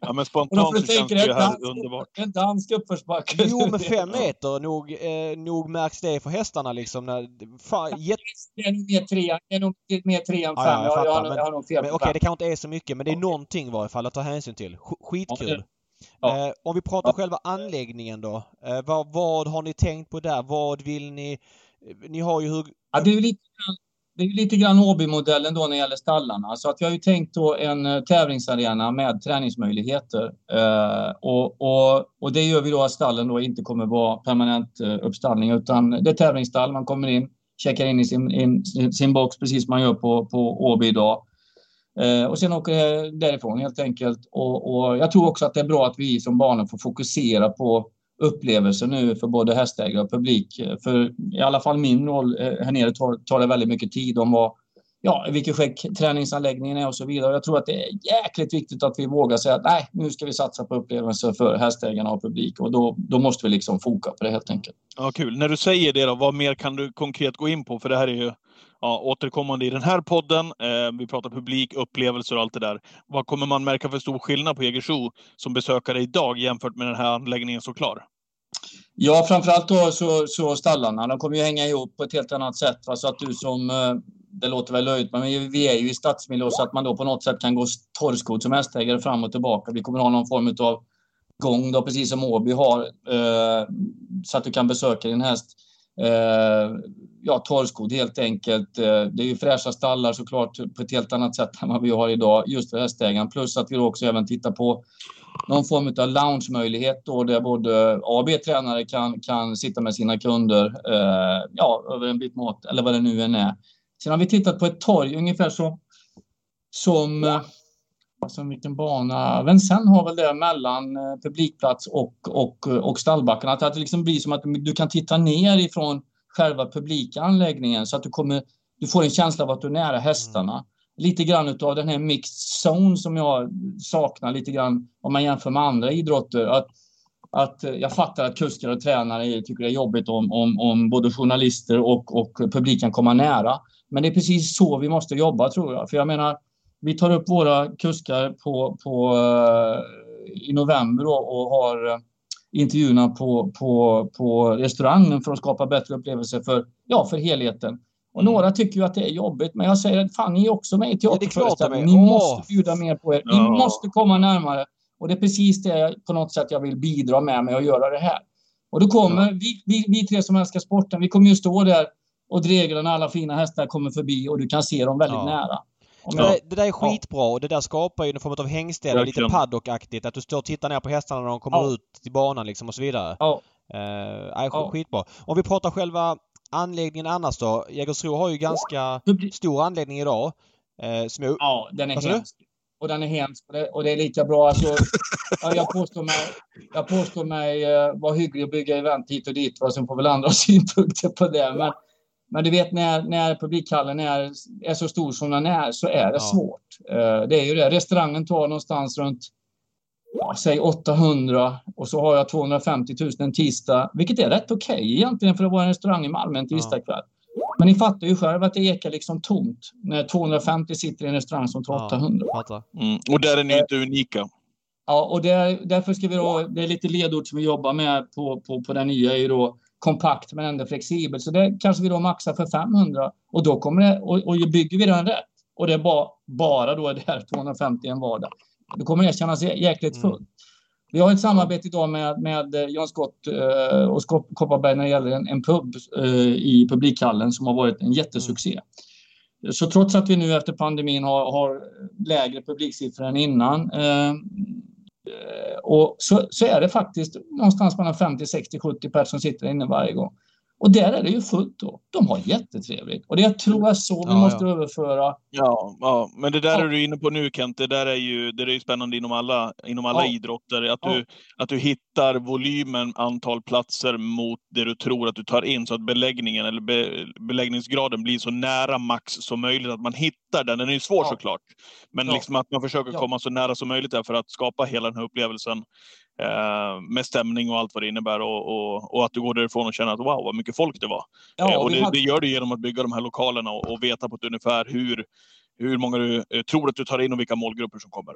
Ja, men spontant så känns det ju här dans, underbart. En dansk uppförsbacke. Jo, men fem meter, nog, eh, nog märks det för hästarna liksom. När, fan, jätt... Det är nog mer tre, det är nog mer fem. Ja, jag, jag, jag, jag har nog fel Okej, det kanske inte är så mycket, men det är okay. någonting i varje fall att ta hänsyn till. Skitkul. Ja. Eh, om vi pratar ja. själva anläggningen då. Eh, vad, vad har ni tänkt på där? Vad vill ni... Ni har ju hur... Ja, det är lite det är lite grann Åby-modellen då när det gäller stallarna. Så att vi har ju tänkt då en uh, tävlingsarena med träningsmöjligheter. Uh, och, och, och det gör vi då att stallen då inte kommer vara permanent uh, uppstallning utan det är tävlingsstall. Man kommer in, checkar in i sin, in, sin box precis som man gör på, på Åby idag. Eh, och sen åker det därifrån helt enkelt. Och, och jag tror också att det är bra att vi som barnen får fokusera på upplevelser nu för både hästägare och publik. För i alla fall min roll eh, här nere tar, tar det väldigt mycket tid om vad ja, i vilket skick träningsanläggningen är och så vidare. Jag tror att det är jäkligt viktigt att vi vågar säga att nej, nu ska vi satsa på upplevelser för hästägarna och publik och då, då måste vi liksom foka på det helt enkelt. Ja, kul. När du säger det då, vad mer kan du konkret gå in på? För det här är ju ja, återkommande i den här podden. Eh, vi pratar publik, upplevelser och allt det där. Vad kommer man märka för stor skillnad på Jägersro som besökare idag jämfört med den här anläggningen så klar? Ja, framförallt då så, så stallarna. De kommer ju hänga ihop på ett helt annat sätt. Va? Så att du som, eh, det låter väl löjligt, men vi är ju i stadsmiljö så att man då på något sätt kan gå torrskodd som hästägare fram och tillbaka. Vi kommer ha någon form av gång då, precis som Åby har, eh, så att du kan besöka din häst. Eh, ja, torrskodd helt enkelt. Eh, det är ju fräscha stallar såklart på ett helt annat sätt än vad vi har idag just för hästägaren. Plus att vi då också även tittar på någon form av lounge-möjlighet då där både A och B-tränare kan, kan sitta med sina kunder eh, ja, över en bit mat eller vad det nu än är. Sen har vi tittat på ett torg ungefär så, som eh, alltså vilken bana. Vincennes har väl det mellan eh, publikplats och, och, och stallbackarna. Att det liksom blir som att du kan titta ner ifrån själva publika anläggningen så att du, kommer, du får en känsla av att du är nära hästarna. Mm. Lite grann av den här mixed zone som jag saknar lite grann om man jämför med andra idrotter. Att, att jag fattar att kuskar och tränare tycker det är jobbigt om, om, om både journalister och, och publiken kommer nära. Men det är precis så vi måste jobba tror jag. För jag menar, vi tar upp våra kuskar på, på, uh, i november och, har uh, intervjuerna på, på, på restaurangen för att skapa bättre upplevelser för, ja, för helheten. Och mm. några tycker ju att det är jobbigt, men jag säger att fan, ni är också med i teaterföreställningen. Ni måste bjuda mer på er. Ni ja. måste komma närmare. Och det är precis det på något sätt jag vill bidra med, med att göra det här. Och då kommer ja. vi, vi, vi tre som älskar sporten, vi kommer ju stå där och dregla när alla fina hästar kommer förbi och du kan se dem väldigt ja. nära. Ja. Det, där är skitbra och det där skapar ju en form av hängställe, lite paddockaktigt. Att du står och tittar ner på hästarna när de kommer ja. ut till banan liksom och så vidare. Ja. Uh, är ja. skitbra. Om vi pratar själva anläggningen annars då. Jägersro har ju ganska stor anläggning idag. Uh, som jag... Ja, den är hemsk. Och den är hemsk och det, och det är lika bra. Alltså, jag påstår mig, jag påstår mig uh, vara hygglig och bygga event hit och dit. Och sen får väl andra synpunkter på det. Men men du vet när, när publikhallen är, är så stor som den är så är det ja. svårt. Uh, det är ju det. Restaurangen tar någonstans runt ja, säg 800 och så har jag 250 000 en tisdag, vilket är rätt okej okay, egentligen för att vara en restaurang i Malmö en tisdagkväll. Ja. Men ni fattar ju själv att det ekar liksom tomt när 250 sitter i en restaurang som tar 800. Ja, mm. Och där är ni inte unika. Ja, och där, därför ska vi då, det är lite ledord som vi jobbar med på, på, på den nya är ju då kompakt men ändå flexibel. Så det kanske vi då maxar för 500 och då kommer det, och, och bygger vi den rätt och det är bara, bara då är det här 250 en vardag. Då kommer det kännas jäkligt mm. fullt. Mm. Vi har ett samarbete idag med, med John Scott uh, och Kopparberg när det gäller en, en pub uh, i publikhallen som har varit en jättesuccé. Mm. Så trots att vi nu efter pandemin har, har lägre publiksiffror än innan Eh, Eh, och så, så är det faktiskt någonstans mellan 50, 60, 70 personer som sitter inne varje gång. Och där är det ju fullt då. De har jättetrevligt. Och det jag tror jag så vi ja, måste ja. överföra. Ja, ja, men det där ja. är du inne på nu Kent. Det där är ju, det är ju spännande inom alla, inom alla idrotter. Att, du, att du hittar volymen, antal platser mot det du tror att du tar in. Så att beläggningen eller be, beläggningsgraden blir så nära max som möjligt. Att man hittar den. Den är ju svår såklart. Men liksom att man försöker komma så nära som möjligt där för att skapa hela den här upplevelsen med stämning och allt vad det innebär och, och, och, att du går därifrån och känner att wow vad mycket folk det var. Ja, eh, och det, hade... det, gör du genom att bygga de här lokalerna och, och veta på ett ungefär hur, hur många du eh, tror att du tar in och vilka målgrupper som kommer.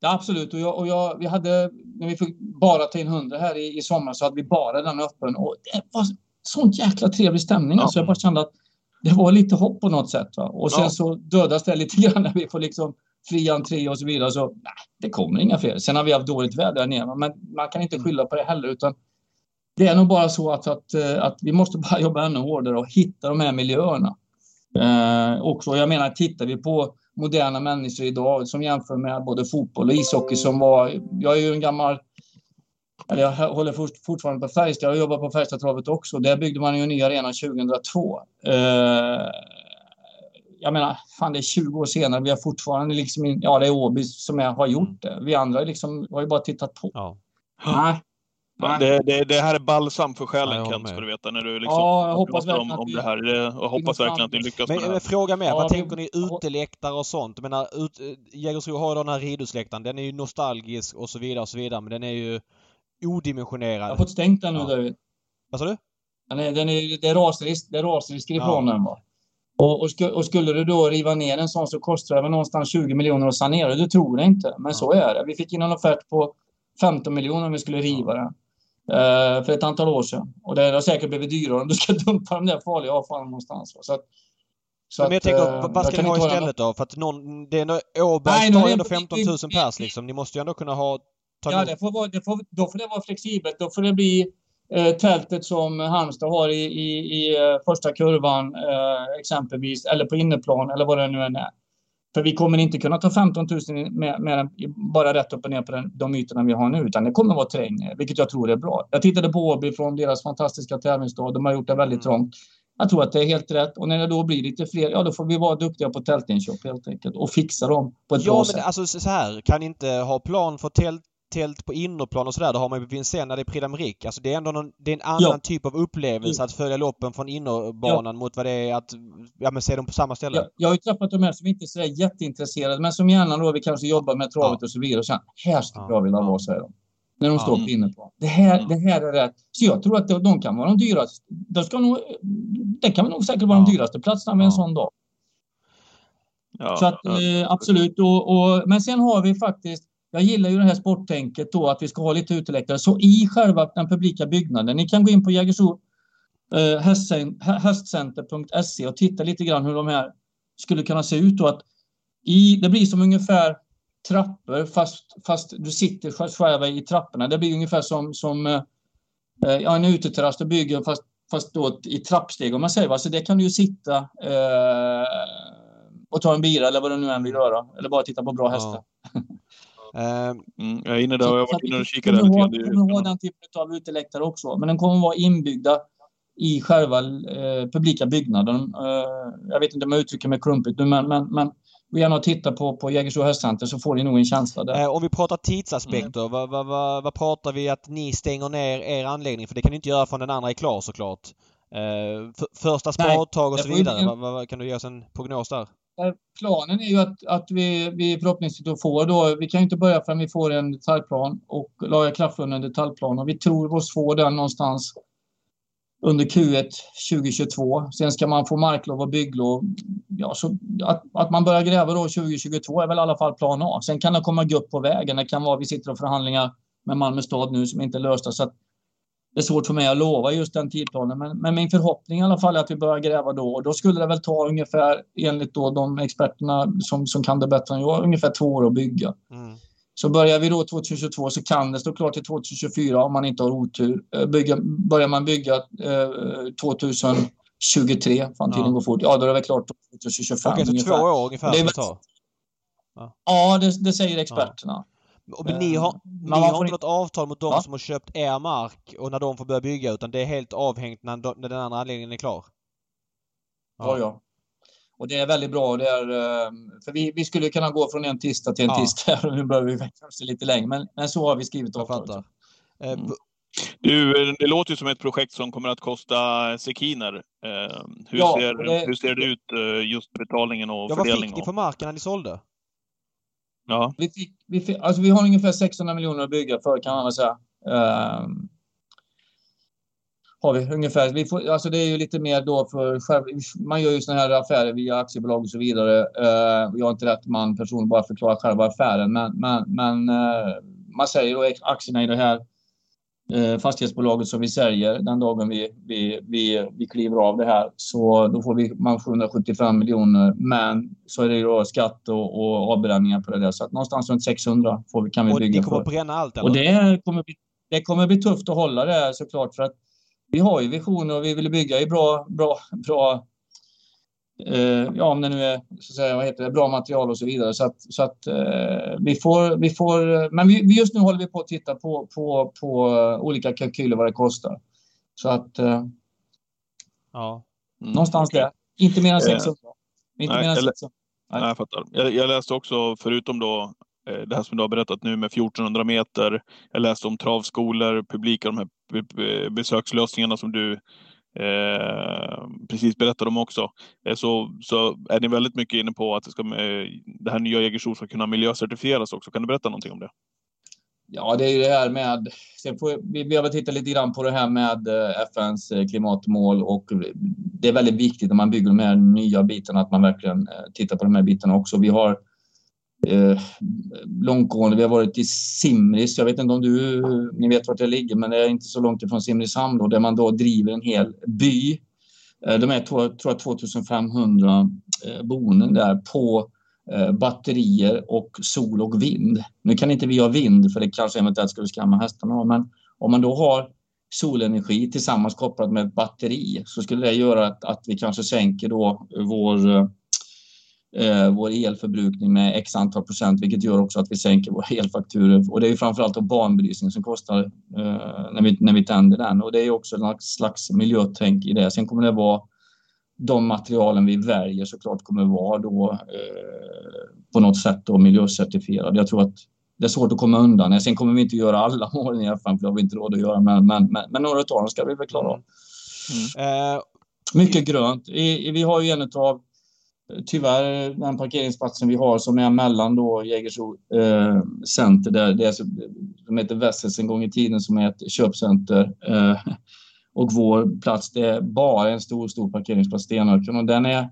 Ja, absolut. Och, jag, och jag, vi hade, när vi fick bara ta in hundra här i, i sommar så hade vi bara den öppen. Och det var sånt jäkla trevlig stämning. Ja. Alltså jag bara kände att det var lite hopp på något sätt. Va? Och sen ja. så dödas det lite grann när vi får liksom fri entré och så vidare. Så nej, det kommer inga fler. Sen har vi haft dåligt väder där nere, men man kan inte skylla på det heller. Utan det är nog bara så att, att, eh, att vi måste bara jobba ännu hårdare och hitta de här miljöerna. Eh, också, jag menar, tittar vi på moderna människor idag som jämför med både fotboll och ishockey som var... Jag är ju en gammal... Eller jag håller fortfarande på Färjestad. Jag jobbar på Färjestadtravet också. Där byggde man ju en ny arena 2002. Eh, jag menar, fan det är 20 år senare, vi har fortfarande liksom, ja det är Åby som är, har gjort det. Vi andra liksom, har ju bara tittat på. Ja. Nej, Det, det, det, här är balsam för själen Ja, jag Kent, med. ska du veta. När du liksom Ja, jag hoppas om, att om det här. Det, jag hoppas verkligen att ni lyckas med Men, det men här. fråga mer, Ja, vad vi- tänker ni uteläktare och sånt? Jag menar, ut, eh, Jägersro har ju den här ridhusläktaren. Den är ju nostalgisk och så vidare och så vidare. Men den är ju Jag har odimensionerad. fått stängt den nu Ja. David. Vad sa du? Den är, den är, det är rasrisk, det är rasrisk ifrån Ja. den. Va? Och, och, och skulle du då riva ner en sån så kostar det väl någonstans 20 miljoner att sanera. Du tror det inte, men så är det. Vi fick in en offert på 15 miljoner om vi skulle riva den. eh, för ett antal år sedan. Och det har säkert blivit dyrare om du ska dumpa de där farliga avfallen någonstans. Så att, så men jag att, tänker, vad- ska ni ha istället då? För att någon, det är Åberg tar ändå på- 15 000 pers liksom. Ni måste ju ändå kunna ha... Ta Ja, det får vara, det får, då får det vara flexibelt. Då får det bli tältet som Halmstad har i, i, i eh, första kurvan eh, exempelvis, eller på inneplan eller vad det nu än är. För vi kommer inte kunna ta 15 000 med, med bara rätt upp och ner på den, de ytorna vi har nu, utan det kommer vara terräng, vilket jag tror är bra. Jag tittade på Åby från deras fantastiska tävlingsdag. De har gjort det väldigt Mm. trångt. Jag tror att det är helt rätt. Och när det då blir lite fler, ja då får vi vara duktiga på tältinköp helt enkelt och fixa dem på ett Ja, bra men sätt. alltså så här. Kan inte ha plan för tält, tält på innerplan och sådär? Det har man ju på Vincennes när det är Prix d'Amérique. Alltså det är ändå någon, det är en annan Ja. typ av upplevelse att följa loppen från innerbanan mot vad det är att ja, men se dem på samma ställe. Jag, jag har ju träffat de här som inte är så där jätteintresserade, men som gärna då vi kanske jobbar med travet och så vidare. Och sen, här skulle Ja. jag vilja vara, säger de. När de Ja. står på innerplan. Det här, Mm. det här är rätt. Så jag tror att de, de kan vara de dyraste. De ska nog, det kan nog säkert vara de Ja. dyraste platserna med en Ja. sån dag. Ja, Så att, ja. eh, absolut. Och, och, men sen har vi faktiskt, jag gillar ju det här sporttänket då att vi ska ha lite uteläktare. Så i själva den publika byggnaden, ni kan gå in på Jägersro eh, hästcen- hä- hästcenter.se och titta lite grann hur de här skulle kunna se ut. Då, att i, det blir som ungefär trappor fast, fast du sitter sj- själv i trapporna. Det blir ungefär som, som eh, eh, en uteterrass du bygger fast, fast då i trappsteg om man säger. Va? Så det kan du ju sitta eh, och ta en bira eller vad du nu än vill göra. Eller bara titta på bra hästar. Mm, jag är inne där och jag har varit inne och kikat där kommer lite grann. Kommer spännande. den typen av uteläktare också. Men den kommer vara inbyggda i själva eh, publika byggnaden. Eh, jag vet inte om jag uttrycker mig klumpigt nu, men, men, men gå gärna och titta på, på Jägersro hästcenter så får ni nog en känsla där. Eh, om vi pratar tidsaspekter, vad, vad, vad, vad pratar vi att ni stänger ner er anläggning? För det kan ni inte göra förrän den andra är klar såklart. Eh, för, första spadtag och så vidare. vad, kan du ge oss en prognos där? Eh, planen är ju att, att vi, vi förhoppningsvis då får då, vi kan ju inte börja förrän vi får en detaljplan och laga kraftfunnen detaljplan och vi tror oss få den någonstans under Q1 2022. Sen ska man få marklov och bygglov. Ja, så att, att man börjar gräva då 2022 är väl i alla fall plan A. Sen kan det komma gupp på vägen. Det kan vara vi sitter och förhandlingar med Malmö stad nu som inte är lösta. Så att det är svårt för mig att lova just den tidplanen. Men, men min förhoppning i alla fall är att vi börjar gräva då. Och då skulle det väl ta ungefär, enligt då de experterna som, som kan det bättre än jag, ungefär två år att bygga. Mm. Så börjar vi då 2022 så kan det stå klart till 2024 om man inte har otur. Eh, Bygga, börjar man bygga eh, 2023, fan tiden Ja. går fort, ja då är det väl klart 2025 Okej, så ungefär. två år ungefär Det väl- ta? Ja, det, det säger experterna. Och men ni har, Eh, ni man har inte något avtal mot de Va? som har köpt er mark och när de får börja bygga utan det är helt avhängt när, de- när den andra anläggningen är klar? Ja, ja. Och det är väldigt bra. Det är, eh, för vi, vi skulle kunna gå från en tisdag till en Ja. tisdag. Nu behöver vi kanske lite längre, men, men så har vi skrivit avtalet. Eh, Mm. Du, det låter ju som ett projekt som kommer att kosta sekiner. Hur, Ja, ser, det- hur ser det ut, just betalningen och Ja, vad fördelningen? fick ni för marken när ni sålde? Ja. Vi, fick, vi, fick, alltså vi har ungefär 600 miljoner att bygga för kan man väl säga. Um, har vi ungefär. Vi får, alltså det är ju lite mer då för själv, man gör ju sådana här affärer via aktiebolag och så vidare. Uh, jag är inte rätt man person bara förklara själva affären, men, men, men uh, man säger då aktierna i det här fastighetsbolaget som vi säljer den dagen vi, vi, vi, vi kliver av det här så då får vi man 775 miljoner. Men så är det ju skatt och, och avbränningar på det där så att någonstans runt 600 får vi, kan vi Och bygga ni kommer för. att bränna allt eller? Och det kommer, bli, det kommer bli tufft att hålla det här såklart för att vi har ju visioner och vi vill bygga i bra, bra, bra eh, ja om det nu är så att säga, vad heter det, bra material och så vidare. Så att, så att eh, vi, får, vi får, men vi, just nu håller vi på att titta på, på, på olika kalkyler vad det kostar. Så att eh, Ja. Mm, någonstans okej. där. Inte mer än Eh, 600. Inte nej, mer än eller- 600. Nej, jag fattar. Jag, jag läste också, förutom då eh, det här som du har berättat nu med 1400 meter. Jag läste om travskolor, publika, de här besökslösningarna som du eh, precis berättade om också. Eh, så, så är ni väldigt mycket inne på att det, ska, eh, det här nya Jägersro ska kunna miljöcertifieras också. Kan du berätta någonting om det? Ja, det är ju det här med... Sen får, vi, behöver titta lite grann på det här med eh, FNs eh, klimatmål och det är väldigt viktigt när man bygger de här nya bitarna att man verkligen eh, tittar på de här bitarna också. Vi har eh, långtgående, vi har varit i Simris, jag vet inte om du, ni vet vart det ligger, men det är inte så långt ifrån Simrishamn då, där man då driver en hel by. Eh, de är tror jag 2500 eh, boenden där på eh, batterier och sol och vind. Nu kan inte vi ha vind för det kanske eventuellt skulle skrämma hästarna men om man då har solenergi tillsammans kopplat med ett batteri så skulle det göra att, att vi kanske sänker då vår, eh, vår elförbrukning med x antal procent vilket gör också att vi sänker våra elfakturor och det är framförallt banbelysning som kostar eh, när, vi, när vi tänder den och det är också en slags miljötänk i det. Sen kommer det vara de materialen vi väljer såklart kommer vara då eh, på något sätt då miljöcertifierade. Jag tror att det är svårt att komma undan. Sen kommer vi inte göra alla målen i FN, för det har vi inte råd att göra, men, men, men, men några av dem ska vi väl klara av. Mm. Eh, Mycket grönt. I, vi har ju en av tyvärr den parkeringsplatsen vi har som är mellan då Jägersro eh, center, där det är, alltså, som heter Wessels en gång i tiden, som är ett köpcenter. Eh, och vår plats, det är bara en stor, stor parkeringsplats, Stenöken. Och den, är,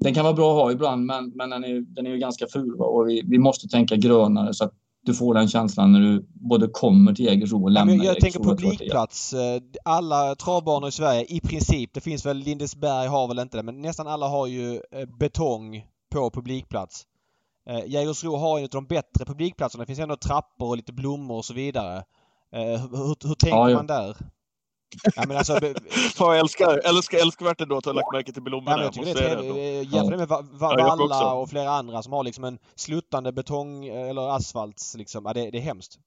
den kan vara bra att ha ibland, men, men den, är, den är ju ganska ful. Va? Och vi, vi måste tänka grönare så att du får den känslan när du både kommer till Jägersro och lämnar Jag, jag tänker publikplats. Eh, alla travbanor i Sverige, i princip, det finns väl Lindesberg har väl inte det, men nästan alla har ju eh, betong på publikplats. Eh, Jägersro har ju en av de bättre publikplatserna. Det finns ändå trappor och lite blommor och så vidare. Hur, hur tänker ja, man där? Ja, men alltså, Fan, jag älskar, älskar, älskvärt ändå att ha lagt märke till blommorna. Ja, jag tycker det är. Jämför det med Valla och flera andra som har liksom en sluttande betong eller asfalt. Liksom. Ja, det, det är hemskt.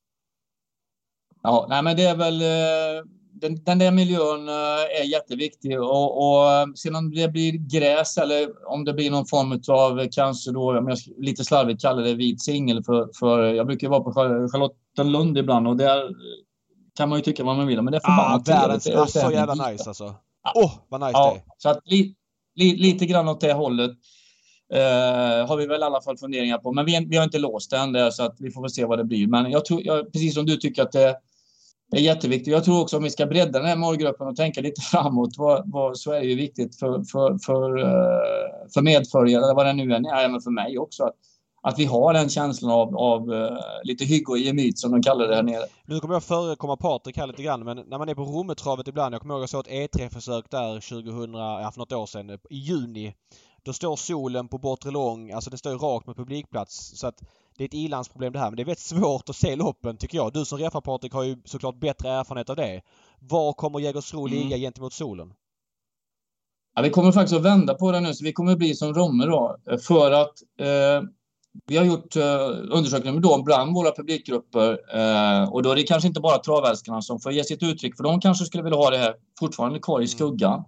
Ja, nej men det är väl... Eh, den, den där miljön eh, är jätteviktig och, och sen om det blir gräs eller om det blir någon form av kanske då, om jag lite slarvigt kallar det vit singel för, för jag brukar vara på Charlottenlund ibland och där kan man ju tycka vad man vill men det är förbannat ah, världens, det är så jävla nice alltså. Åh, oh, vad nice ja, det är. Så att li, li, lite grann åt det hållet eh, har vi väl i alla fall funderingar på. Men vi, vi har inte låst än där så att vi får väl se vad det blir. Men jag tror, jag, precis som du tycker att det, är jätteviktigt. Jag tror också om vi ska bredda den här målgruppen och tänka lite framåt vad, vad, så är det ju viktigt för, för, för, uh, för medföljare, eller vad det nu än är, även för mig också. Att, att vi har den känslan av, av uh, lite hygge och gemyt som de kallar det här nere. Nu kommer jag förekomma Patrik här lite grann men när man är på Rommetravet ibland, jag kommer ihåg att jag såg ett E3-försök där 2000, ja för något år sedan, i juni. Då står solen på bortre lång, alltså den står rakt mot publikplats. Så att det är ett ilandsproblem det här men det är väldigt svårt att se loppen tycker jag. Du som refar Patrik har ju såklart bättre erfarenhet av det. Var kommer Jägersro ligga mm. gentemot solen? Ja, vi kommer faktiskt att vända på det nu så vi kommer bli som Romme då för att eh, vi har gjort eh, undersökningar då bland våra publikgrupper eh, och då är det kanske inte bara travälskarna som får ge sitt uttryck för de kanske skulle vilja ha det här fortfarande kvar i mm. skuggan.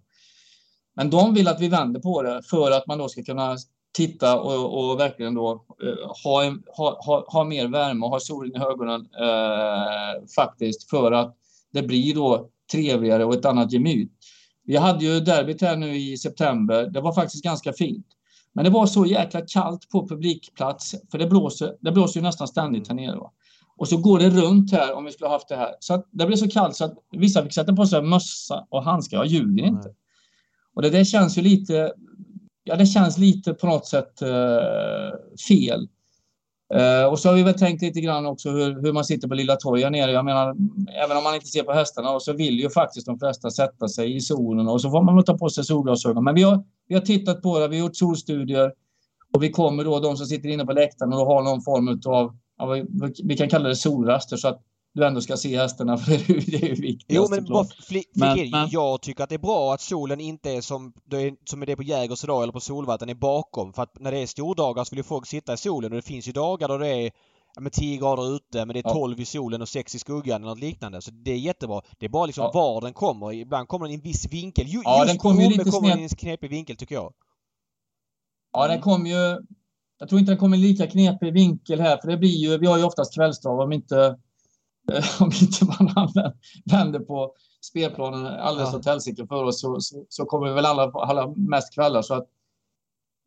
Men de vill att vi vänder på det för att man då ska kunna titta och, och verkligen då eh, ha, en, ha, ha, ha, mer värme och ha solen i ögonen eh, faktiskt för att det blir då trevligare och ett annat gemyt. Vi hade ju derbyt här nu i september. Det var faktiskt ganska fint. Men det var så jäkla kallt på publikplats, för det blåser, det blåser ju nästan ständigt här nere. Va? Och så går det runt här om vi skulle haft det här. Så det blev så kallt så att vissa fick sätta på sig mössa och handskar. Jag ljuger inte. Mm. Och det där känns ju lite, ja det känns lite på något sätt uh, fel. Uh, och så har vi väl tänkt lite grann också hur, hur man sitter på Lilla torget nere. Jag menar, även om man inte ser på hästarna så vill ju faktiskt de flesta sätta sig i solen och så får man väl ta på sig solglasögon. Men vi har, vi har tittat på det, vi har gjort solstudier och vi kommer då, de som sitter inne på läktaren och har någon form av, av vi kan kalla det solraster så att du ändå ska se hästarna för det är ju viktigt. Jo men, bara fli, men, men, jag tycker att det är bra att solen inte är som det är, som det är på Jägers idag eller på Solvatten är bakom. För att när det är stordagar så vill ju folk sitta i solen och det finns ju dagar då det är med 10 grader ute men det är 12 ja. i solen och 6 i skuggan eller något liknande. Så det är jättebra. Det är bara liksom ja. var den kommer. Ibland kommer den i en viss vinkel. Ju, ja, just den kommer ju lite kommer den i en knepig vinkel tycker jag. Ja, den kommer ju Jag tror inte den kommer lika knepig vinkel här, för det blir ju, vi har ju oftast kvällstrav om inte, om inte man vänder på spelplanen alldeles åt helsike för oss så, så, så, kommer vi väl alla, alla mest kvällar. Så att,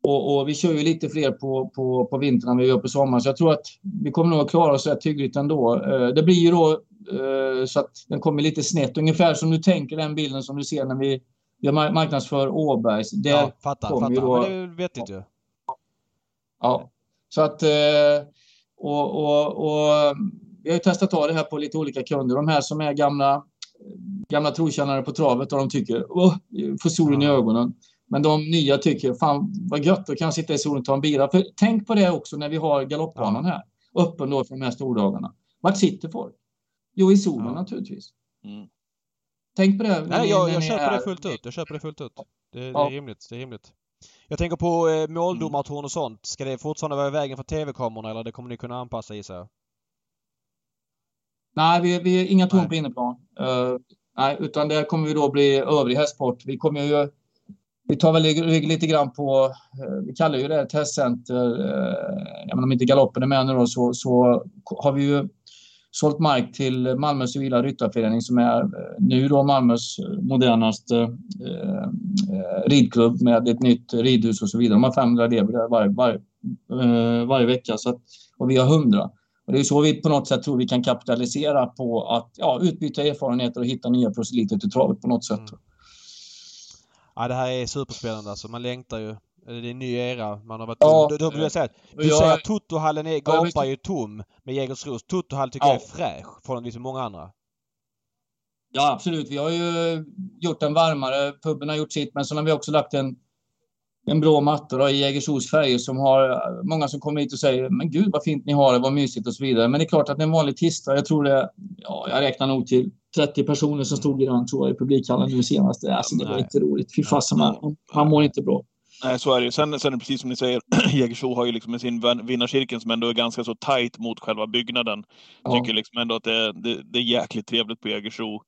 och, och, vi kör ju lite fler på, på, på vintern än vi gör på sommaren. Så jag tror att vi kommer nog att klara oss rätt hyggligt ändå. Eh, det blir ju då eh, så att den kommer lite snett. Ungefär som du tänker den bilden som du ser när vi, vi marknadsför Åbergs. Där ja, fattar, fattar. Då, Men det är vettigt ju. Ja, så att eh, och, och, och vi har ju testat av det här på lite olika kunder. De här som är gamla gamla trotjänare på travet och de tycker oh, får solen i ögonen. Men de nya tycker fan vad gött, att kan sitta i solen och ta en bira. För tänk på det också när vi har galoppbanan här, öppen då för de här stordagarna. Vart sitter folk? Jo, i solen ja. naturligtvis. Mm. Tänk på det. Nej, jag, jag köper är... det fullt ut. Jag köper det fullt ut. Det, ja. det är rimligt. Det är rimligt. Jag tänker på eh, måldomartorn och sånt. Ska det fortfarande vara i vägen för TV-kamerorna eller det kommer ni kunna anpassa gissar jag? Nej, vi, vi är inga torn på inneplan. Uh, nej, utan det kommer vi då bli övrig hästsport. Vi kommer ju vi tar väl rygg lite grann på, uh, vi kallar ju det testcenter, uh, om inte galoppen är med nu då, så, så har vi ju sålt mark till Malmö civila ryttarförening som är nu då Malmös modernaste eh, ridklubb med ett nytt ridhus och så vidare. De har 500 elever varje, varje, eh, varje vecka så att, och vi har 100. Och det är så vi på något sätt tror vi kan kapitalisera på att ja, utbyta erfarenheter och hitta nya proselyter till travet på något sätt. Mm. Ja, det här är superspännande alltså. Man längtar ju. Det är en ny era. Man har varit ja, då, då vill jag säga du jag, säger att Totohallen är, gapar ja, ju tom med Jägersros. Totohallen tycker ja. jag är fräsch förhållandevis till många andra. Ja, absolut. Vi har ju gjort den varmare. Puben har gjort sitt, men så har vi också lagt en en blå matta då, i Jägersros färger som har många som kommer hit och säger men gud vad fint ni har det, vad mysigt och så vidare. Men det är klart att en vanlig tisdag, jag tror det, ja, jag räknar nog till 30 personer som stod i den tror jag, i publikhallen nu senast. Alltså, det var inte roligt. Fy fasen, man, man mår inte bra. Nej, så är det ju. Sen, sen är det precis som ni säger, Jägersro har ju liksom med sin vinnarcirkel som ändå är ganska så tajt mot själva byggnaden. Jag tycker liksom ändå att det, det, det är jäkligt trevligt på Jägersro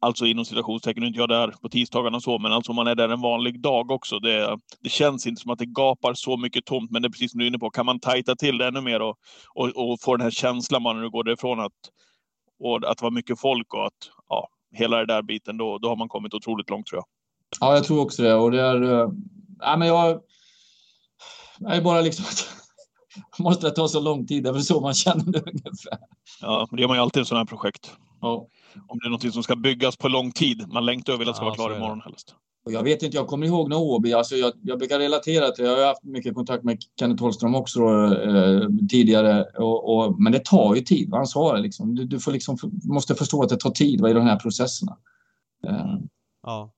alltså inom citationstecken, nu är inte jag där på tisdagarna och så, men alltså om man är där en vanlig dag också. Det, det känns inte som att det gapar så mycket tomt, men det är precis som du är inne på, kan man tajta till det ännu mer och, och, och få den här känslan man du går därifrån att, och att det var mycket folk och att ja, hela den där biten, då, då har man kommit otroligt långt tror jag. Ja, jag tror också det. Och det är, äh, men jag, jag är bara liksom måste det ta så lång tid? Det är väl så man känner det ungefär. Ja, det gör man ju alltid i sådana här projekt. Ja. Om det är något som ska byggas på lång tid. Man längtar över att det ska ja, vara klar imorgon helst. Jag vet inte, jag kommer ihåg när Åby, alltså jag, jag brukar relatera till, jag har haft mycket kontakt med Kenneth Holmström också då, eh, tidigare, och, och, men det tar ju tid, han sa liksom. Du, du får liksom, måste förstå att det tar tid vad, i de här processerna. Eh. Ja.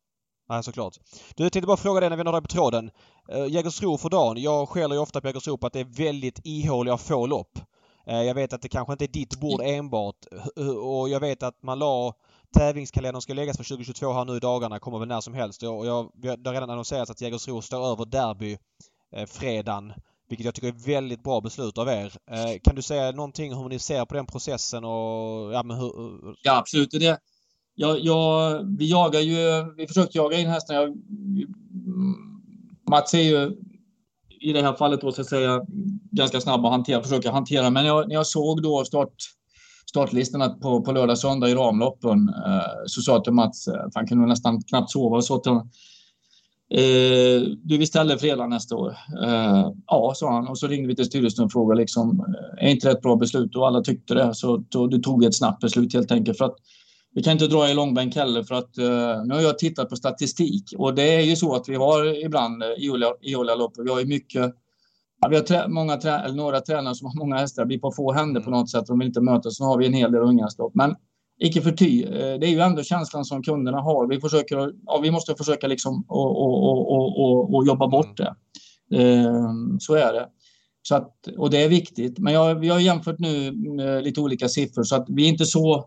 Ja, såklart. Du, jag tänkte bara fråga dig när vi har dig på tråden. Uh, Jägersro för dagen. Jag skäller ju ofta på Jägersro på att det är väldigt ihåliga få lopp. Eh, jag vet att det kanske inte är ditt bord enbart och jag vet att man la tävlingskalendern ska läggas för 2022 här nu i dagarna, kommer väl när som helst. Och jag, det har redan annonserats att Jägersro står över Derby eh, fredagen. Vilket jag tycker är väldigt bra beslut av er. Eh, kan du säga någonting hur ni ser på den processen och ja, men hur... Ja, absolut. Det, jag, jag, vi jagar ju, vi försökte jaga in. Jag, Mats är ju i det här fallet då så att säga ganska snabb att hantera, försöka hantera. Men jag, när jag såg då start, startlistorna på, på lördag söndag i ramloppen eh, så sa jag till Mats, eh, han kunde nästan knappt sova, och så till honom, eh, du vi ställer fredag nästa år? Eh, ja, sa han. Och så ringde vi till styrelsen och frågade liksom, eh, är inte det ett bra beslut? Och alla tyckte det. Så då, det tog ett snabbt beslut helt enkelt. För att vi kan inte dra i långbänk heller för att uh, nu har jag tittat på statistik och det är ju så att vi har ibland ihåliga lopp. Vi har ju mycket Ja, vi har trä, många trä, eller några tränare som har många hästar, blir på få händer på något sätt. De vill inte mötas. Så har vi en hel del unghästlopp. Men icke förty, eh, det är ju ändå känslan som kunderna har. Vi, försöker, ja, vi måste försöka liksom och, och, och, och, och jobba bort det. Ehm, så är det. Så att, och det är viktigt. Men jag, vi har jämfört nu lite olika siffror så att vi är inte så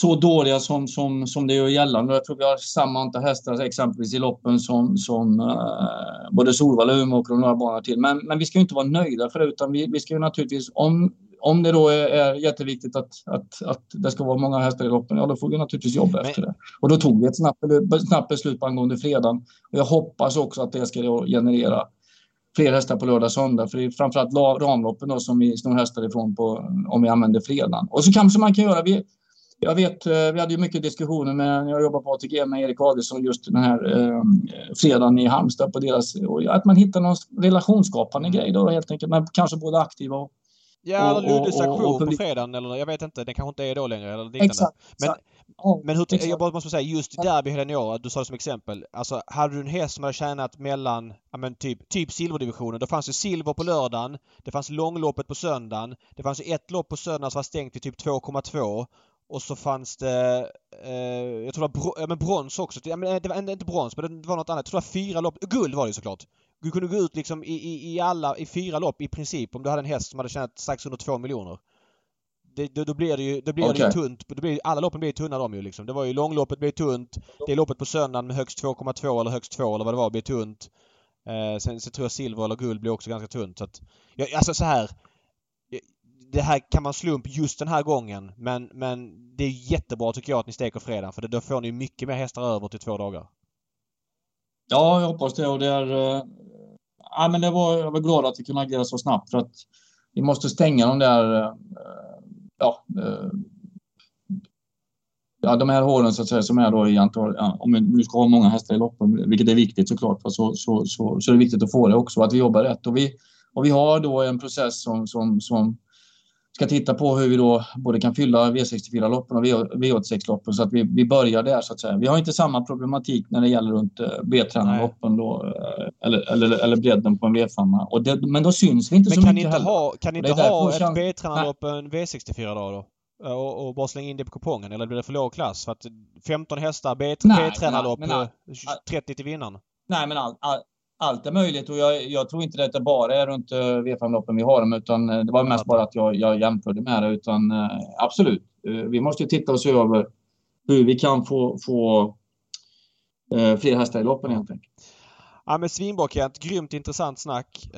så dåliga som, som, som det gör gällande. Jag tror vi har samma antal hästar exempelvis i loppen som, som uh, både Solvalla, Umeåker och några banor till. Men, men vi ska inte vara nöjda för det utan vi, vi ska ju naturligtvis, om, om det då är, är jätteviktigt att, att, att det ska vara många hästar i loppen, ja då får vi naturligtvis jobba men... efter det. Och då tog vi ett snabbt, snabbt beslut angående fredagen. Och jag hoppas också att det ska generera fler hästar på lördag och söndag. För det är framförallt ramloppen då som vi snor hästar ifrån på, om vi använder fredagen. Och så kanske man kan göra, vi, jag vet, eh, vi hade ju mycket diskussioner med, jag jobbade på ATG med Erik Adielsson just den här eh, fredagen i Halmstad på deras, att man hittar någon relationsskapande grej då helt enkelt, men kanske både aktiva och Ja, eller Luddes aktion på fredagen eller jag vet inte. Den kanske inte är då längre eller liknande. Exakt. Men, ja, men hur, jag bara måste säga just derby hela du sa det som exempel. Alltså hade du en häst som hade tjänat mellan, ja men typ, typ silverdivisionen. Då fanns det silver på lördagen. Det fanns långloppet på söndagen. Det fanns ett lopp på söndagen som var stängt vid typ 2,2. Och så fanns det, eh, jag tror det var ja, men brons också. Ja, men det var inte brons men det var något annat. Jag tror det var fyra lopp. Guld var det såklart. Du kunde gå ut liksom i, i, i alla, i fyra lopp i princip om du hade en häst som hade tjänat strax under två miljoner. Det, då, då blir det ju, då blir okay. det ju tunt. Då blir, alla loppen blir tunna de ju liksom. Det var ju långloppet blev tunt. Det loppet på söndagen med högst 2,2 eller högst 2 eller vad det var blir tunt. Eh, sen så tror jag silver eller guld blir också ganska tunt. Så att, ja, alltså så här. Det här kan man slump just den här gången men, men det är jättebra tycker jag att ni steker fredagen för då får ni mycket mer hästar över till två dagar. Ja, jag hoppas det och det är... Äh, ja, men det var, jag var glad att vi kunde agera så snabbt för att vi måste stänga de där... Äh, ja, äh, ja, de här hålen så att säga som är då i antal, ja, om vi nu ska ha många hästar i loppen, vilket är viktigt såklart, så, så, så, så är det viktigt att få det också, att vi jobbar rätt. Och vi, och vi har då en process som, som, som ska titta på hur vi då både kan fylla V64-loppen och V86-loppen så att vi, vi börjar där så att säga. Vi har inte samma problematik när det gäller runt eh, B-tränarloppen då eh, eller, eller, eller bredden på en V5. Och det, men då syns vi inte men så kan mycket inte ha, Kan ni inte ha ett B-tränarlopp en V64 då? då? Och, och, bara slänga in det på kupongen eller blir det för låg klass? För att 15 hästar B-tränarlopp, 30 till vinnaren. Nej men all, all, allt är möjligt och jag, jag tror inte det bara är runt eh, V5-loppen vi har dem, utan eh, det var mest bara att jag, jag jämförde med det. Utan eh, absolut, vi måste titta och se över hur vi kan få, få fler hästar i loppen helt enkelt. Ja men svinbra Kent. Grymt intressant snack.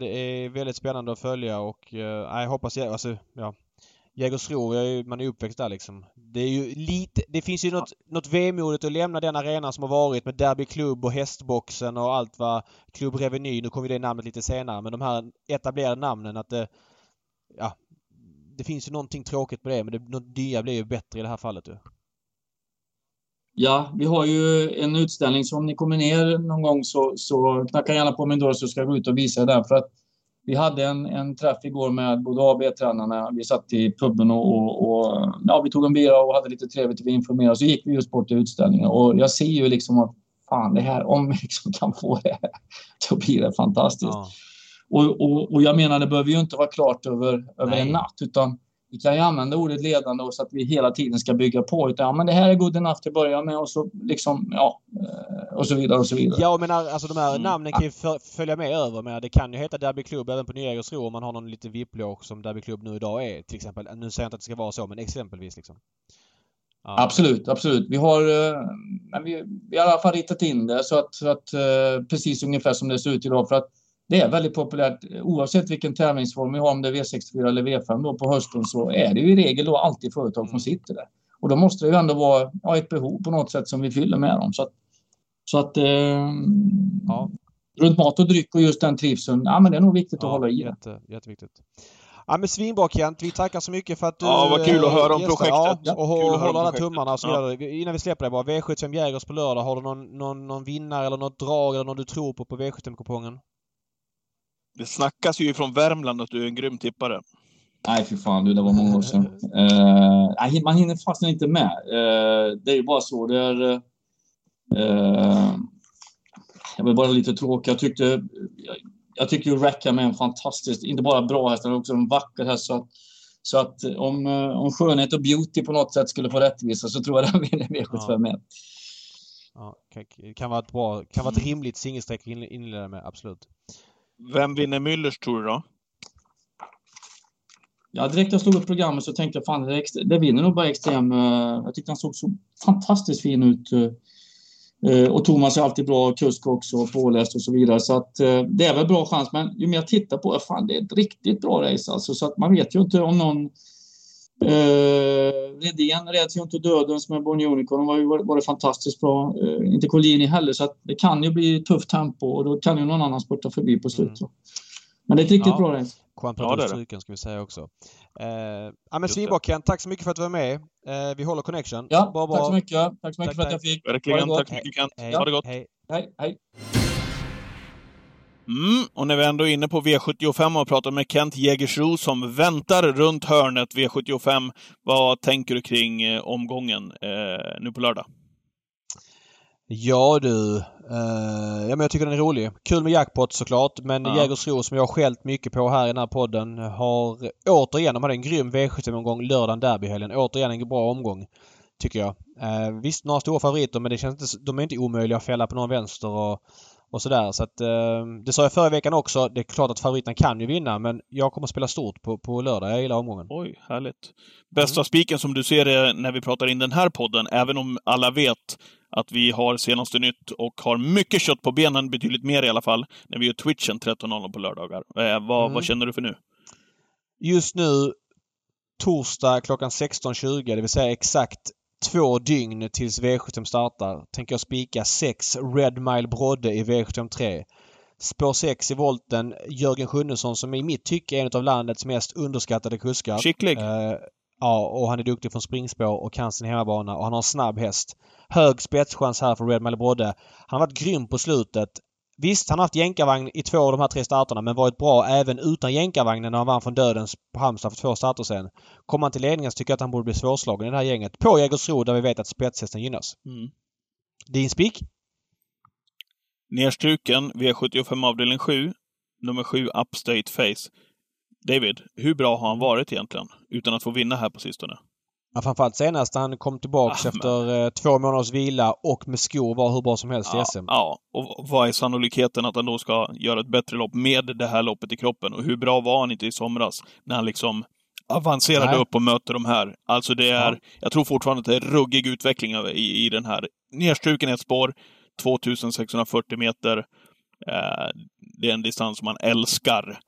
Det är väldigt spännande att följa och jag hoppas, alltså, ja, Jägersro, man är uppväxt där liksom. Det är ju lite, det finns ju något, något vemodigt att lämna den arenan som har varit med Derby Club och Hästboxen och allt vad Club Reveny, nu kommer det namnet lite senare, men de här etablerade namnen att det, ja, det finns ju någonting tråkigt med det men det, något nya blir ju bättre i det här fallet ju. Ja, vi har ju en utställning så om ni kommer ner någon gång så, så knacka gärna på min dörr så ska jag gå ut och visa den för att vi hade en, en träff igår med både A och B-tränarna. Vi satt i puben och, och, och, ja, vi tog en bira och hade lite trevligt. Vi informerade. Så gick vi just bort till utställningen och jag ser ju liksom att fan, det här, om vi liksom kan få det här, då blir det fantastiskt. Ja. Och, och, och, jag menar, det behöver ju inte vara klart över, över en natt, utan vi kan ju använda ordet ledande så att vi hela tiden ska bygga på. Utan, ja, men det här är good enough till att börja med och så liksom, ja, eh, och så vidare och så vidare. Ja, men alltså de här mm. namnen kan ju följa med över. Men det kan ju heta Derby Club även på Nyägersro om man har någon liten VIP-låg som Derby Club nu idag är till exempel. Nu säger jag inte att det ska vara så, men exempelvis liksom. Ja. Absolut, absolut. Vi har, eh, vi, vi har i alla fall ritat in det så att, så att eh, precis ungefär som det ser ut idag. För att det är väldigt populärt oavsett vilken tävlingsform vi har, om det är V64 eller V5 då på hösten så är det ju i regel då alltid företag som mm. sitter där. Och då måste det ju ändå vara ja, ett behov på något sätt som vi fyller med dem. Så att, så att eh, ja. runt mat och dryck och just den trivseln, ja men det är nog viktigt ja, att hålla i jätte, Jätteviktigt. Ja men svinbra Kent. Vi tackar så mycket för att du Ja, vad kul att höra om projektet. Ja, och håller alla tummarna så. Ja. Innan vi släpper det bara. V75 Jägers på lördag. Har du någon, någon, någon vinnare eller något drag eller någon du tror på på V75-kupongen? Det snackas ju från Värmland att du är en grym tippare. Nej, för fan du, det var många år sedan. Uh, man hinner fastna inte med. Uh, det är ju bara så. Det är... Uh, jag var bara lite tråkig. Jag tyckte... Jag, jag tycker ju Rackham är en fantastisk, inte bara bra häst, utan också en vacker häst. Så att, så att om, om skönhet och beauty på något sätt skulle få rättvisa så tror jag den vinner V75 ja. ja, kan, vara ett bra, kan vara ett rimligt singelstreck att inleda med, absolut. Vem vinner Müllers tror du då? Ja, direkt jag slog upp programmet så tänkte jag fan, det, det vinner nog bara extrem. Eh, jag tyckte han såg så fantastiskt fin ut. Eh, eh, och Thomas är alltid bra kusk också, påläst och så vidare. Så att det är väl bra chans. Men ju mer jag tittar på det, fan det är ett riktigt bra race alltså. Så att man vet ju inte om någon Eh, Redén räds ju inte döden som är Born Unicorn. var ju varit fantastiskt bra. Eh, inte Collini heller, så det kan ju bli tufft tempo och då kan ju någon annan spurta förbi på slutet. Mm. Men det är ett riktigt ja. bra race. Juan ja, ska vi säga också. Eh, ja men svinbra Ken, tack så mycket för att du var med. Eh, vi håller connection. Ja, bra, bra. tack så mycket. Tack så mycket tack, för att jag fick. Verkligen, tack så mycket Kent. Hej. Ha det gott. Hej. Hej, hej. Mm, och när vi ändå är inne på V75 och pratar med Kent Jägersro som väntar runt hörnet V75. Vad tänker du kring eh, omgången eh, nu på lördag? Ja du, eh, ja, men jag tycker den är rolig. Kul med jackpot såklart men ja. Jägersro som jag har skällt mycket på här i den här podden har återigen, de hade en grym V75-omgång lördagen derbyhelgen. Återigen en bra omgång. Tycker jag. Eh, visst, några stora favoriter men det känns inte, de är inte omöjliga att fälla på någon vänster och och sådär. Så att, eh, det sa jag förra veckan också. Det är klart att favoriten kan ju vinna men jag kommer att spela stort på, på lördag. Jag gillar omgången. Oj, härligt. Bästa mm. spiken som du ser det när vi pratar in den här podden, även om alla vet att vi har senaste nytt och har mycket kött på benen, betydligt mer i alla fall, när vi gör Twitchen 13.00 på lördagar. Eh, vad, mm. vad känner du för nu? Just nu torsdag klockan 16.20, det vill säga exakt två dygn tills V75 startar tänker jag spika 6 Red Mile Brodde i V73. Spår 6 i volten Jörgen Sjunnesson som i mitt tycke är en av landets mest underskattade kuskar. Skicklig! Uh, ja, och han är duktig från springspår och kan sin hemmabana och han har en snabb häst. Hög spetschans här för Red Mile Brodde. Han har varit grym på slutet. Visst, han har haft jänkarvagn i två av de här tre starterna men varit bra även utan jänkarvagnen när han vann från Dödens på Halmstad för två starter sen. Kommer han till ledningen så tycker jag att han borde bli svårslagen i det här gänget. På Jägersro där vi vet att spetshästen gynnas. Mm. Din spik? Nerstruken, V75 avdelning 7. Nummer 7, Upstate Face. David, hur bra har han varit egentligen? Utan att få vinna här på sistone. Ja, framförallt senast han kom tillbaks ah, efter eh, två månaders vila och med skor var hur bra som helst ja, i SM. Ja, och vad är sannolikheten att han då ska göra ett bättre lopp med det här loppet i kroppen? Och hur bra var han inte i somras när han liksom avancerade Nej. upp och möter de här? Alltså det är, ja. jag tror fortfarande att det är ruggig utveckling i, i den här. Nerstruken ett spår, 2640 meter. Eh, det är en distans som man älskar.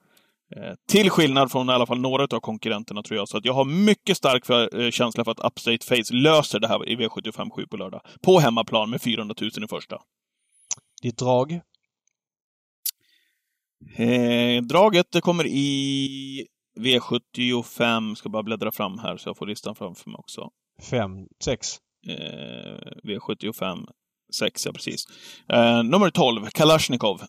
Eh, till skillnad från i alla fall några av konkurrenterna tror jag. Så att jag har mycket stark för, eh, känsla för att Upstate Face löser det här i V75 7 på lördag. På hemmaplan med 400 000 i första. Ditt drag? Eh, draget det kommer i V75, ska bara bläddra fram här så jag får listan framför mig också. 5, 6? Eh, V75 6, ja precis. Eh, nummer 12, Kalashnikov.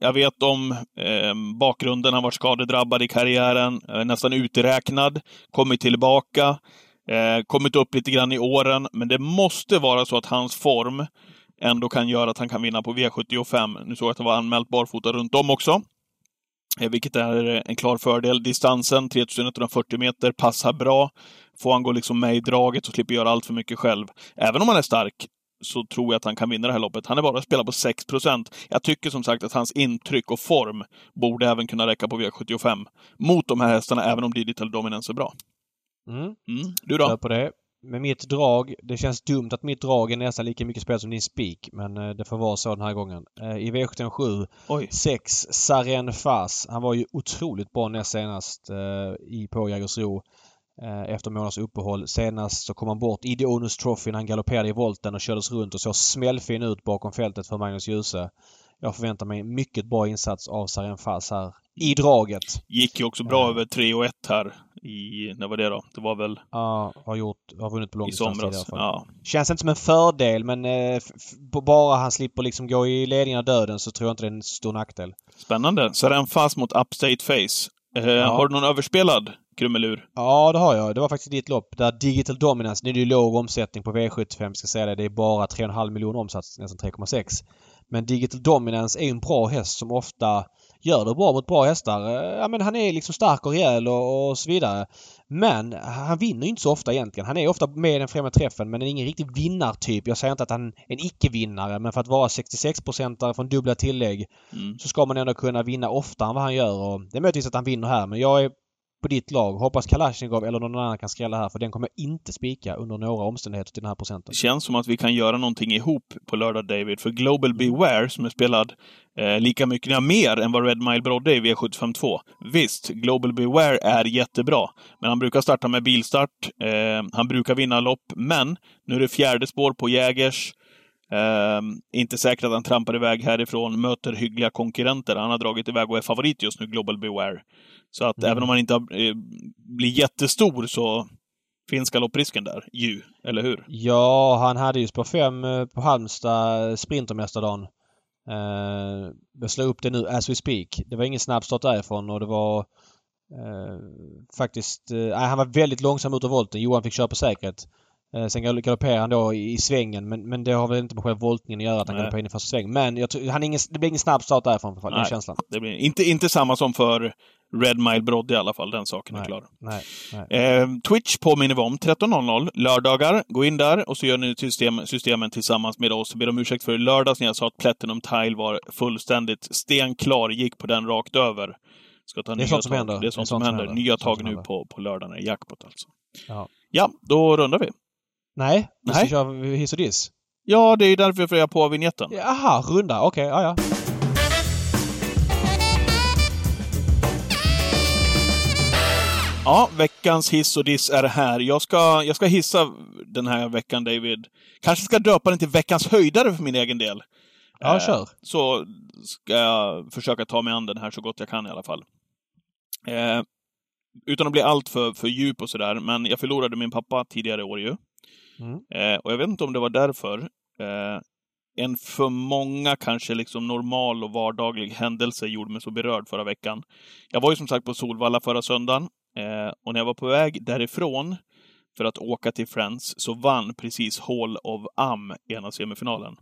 Jag vet om eh, bakgrunden. Han var skadedrabbad i karriären, eh, nästan uträknad, kommit tillbaka, eh, kommit upp lite grann i åren. Men det måste vara så att hans form ändå kan göra att han kan vinna på V75. Nu såg jag att det var anmält barfota runt om också. Eh, vilket är en klar fördel. Distansen, 3140 meter, passar bra. Får han gå liksom med i draget så slipper göra allt för mycket själv. Även om han är stark så tror jag att han kan vinna det här loppet. Han är bara spelat på 6% Jag tycker som sagt att hans intryck och form borde även kunna räcka på V75 mot de här hästarna, även om Digital Dominance är bra. Mm. Mm. Du då? på det. Med mitt drag, det känns dumt att mitt drag är nästan lika mycket spel som din spik, men eh, det får vara så den här gången. Eh, I V77 6 Saren Fas. Han var ju otroligt bra näst senast eh, i på Jägersro. Eh, efter månaders uppehåll. Senast så kom han bort i The Onus Trophy när han galopperade i volten och kördes runt och såg smällfin ut bakom fältet för Magnus Djuse. Jag förväntar mig en mycket bra insats av Saren Fas här i draget. Gick ju också bra ja. över 3 och 1 här i, när var det då? Det var väl... Ja, har gjort, har vunnit på långdistans i somras. Ja. Känns inte som en fördel men eh, bara han slipper liksom gå i ledningen av döden så tror jag inte det är en stor nackdel. Spännande. Saren Fas mot Upstate Face. Har du någon överspelad krumelur? Ja, det har jag. Det var faktiskt ditt lopp där Digital Dominance, nu är det ju låg omsättning på V75 ska säga det. Det är bara 3,5 miljoner omsats, nästan 3,6. Men Digital Dominance är en bra häst som ofta gör det bra mot bra hästar. Eh, ja men han är liksom stark och rejäl och, och så vidare. Men han vinner inte så ofta egentligen. Han är ofta med i den främre träffen men är ingen riktig vinnartyp. Jag säger inte att han är en icke-vinnare men för att vara 66-procentare från dubbla tillägg mm. så ska man ändå kunna vinna oftare än vad han gör. Och det är möjligtvis att han vinner här men jag är på ditt lag. Hoppas Kalashnikov eller någon annan kan skrälla här för den kommer inte spika under några omständigheter till den här procenten. Det känns som att vi kan göra någonting ihop på lördag David. För Global Beware som är spelad Eh, lika mycket, ja, mer än vad Red Mile Brodde är i V752. Visst, Global Beware är jättebra, men han brukar starta med bilstart. Eh, han brukar vinna lopp, men nu är det fjärde spår på Jägers. Eh, inte säkert att han trampar iväg härifrån, möter hyggliga konkurrenter. Han har dragit iväg och är favorit just nu, Global Beware. Så att mm. även om han inte eh, blir jättestor så finns galopprisken där ju, eller hur? Ja, han hade ju spår 5 eh, på Halmstad Sprintermästardagen. Eh, jag slår upp det nu as we speak. Det var ingen snabb start därifrån och det var eh, faktiskt... Eh, han var väldigt långsam ut av volten. Johan fick köra på säkerhet. Eh, sen galopperade han då i, i svängen men, men det har väl inte med själva voltningen att göra att han galopperade in i första sväng. Men jag han ingen, det blir ingen snabb start därifrån för den känslan. Det blir inte, inte samma som för Red Mile Brodde i alla fall, den saken nej, är klar. Nej, nej. Eh, Twitch påminner vi om, 13.00 lördagar. Gå in där och så gör ni system, systemen tillsammans med oss. Ber om ursäkt för lördags när jag sa att Platinum Tile var fullständigt stenklar, gick på den rakt över. Ska ta det är sånt som händer. Det är sånt, som, händer. händer. Nya tag nu på, på lördagen är jackpot alltså. Ja. ja, då rundar vi. Nej, vi ska köra hiss och diss. Ja, det är därför jag är på vinjetten. Jaha, runda. Okej, okay, ja, ja. Ja, veckans hiss och diss är här. Jag ska, jag ska hissa den här veckan, David. Kanske ska döpa den till veckans höjdare för min egen del. Ja, eh, kör. Så ska jag försöka ta mig an den här så gott jag kan i alla fall. Eh, utan att bli allt för, för djup och sådär, men jag förlorade min pappa tidigare i år ju. Mm. Eh, och jag vet inte om det var därför. Eh, en för många kanske liksom normal och vardaglig händelse gjorde mig så berörd förra veckan. Jag var ju som sagt på Solvalla förra söndagen eh, och när jag var på väg därifrån för att åka till Friends så vann precis Hall of Am ena semifinalen.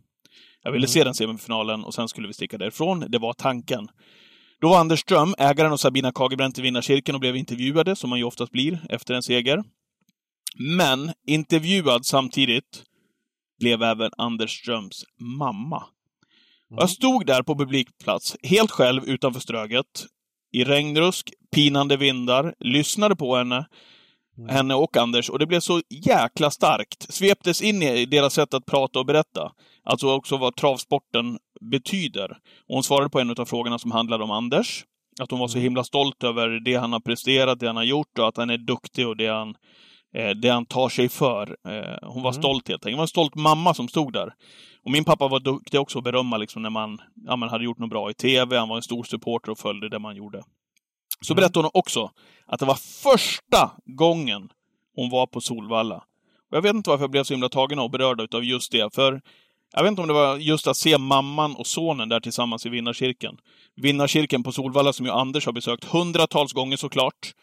Jag ville mm. se den semifinalen och sen skulle vi sticka därifrån. Det var tanken. Då var Anders Ström, ägaren och Sabina Kagebrant i vinnarcirkeln och blev intervjuade, som man ju oftast blir efter en seger. Men intervjuad samtidigt blev även Anders Ströms mamma. Mm. Jag stod där på publikplats, helt själv utanför Ströget, i regnrusk, pinande vindar, lyssnade på henne, mm. henne och Anders, och det blev så jäkla starkt. Sveptes in i deras sätt att prata och berätta. Alltså också vad travsporten betyder. Och hon svarade på en av frågorna som handlade om Anders. Att hon var så mm. himla stolt över det han har presterat, det han har gjort och att han är duktig och det han det han tar sig för. Eh, hon var mm. stolt helt enkelt. Det var en stolt mamma som stod där. Och min pappa var duktig också att berömma liksom när man, ja, man hade gjort något bra i TV. Han var en stor supporter och följde det man gjorde. Så mm. berättade hon också att det var första gången hon var på Solvalla. Och jag vet inte varför jag blev så himla tagen och berörd av just det. För jag vet inte om det var just att se mamman och sonen där tillsammans i vinnarkirken. Vinnarkirken på Solvalla som ju Anders har besökt hundratals gånger såklart.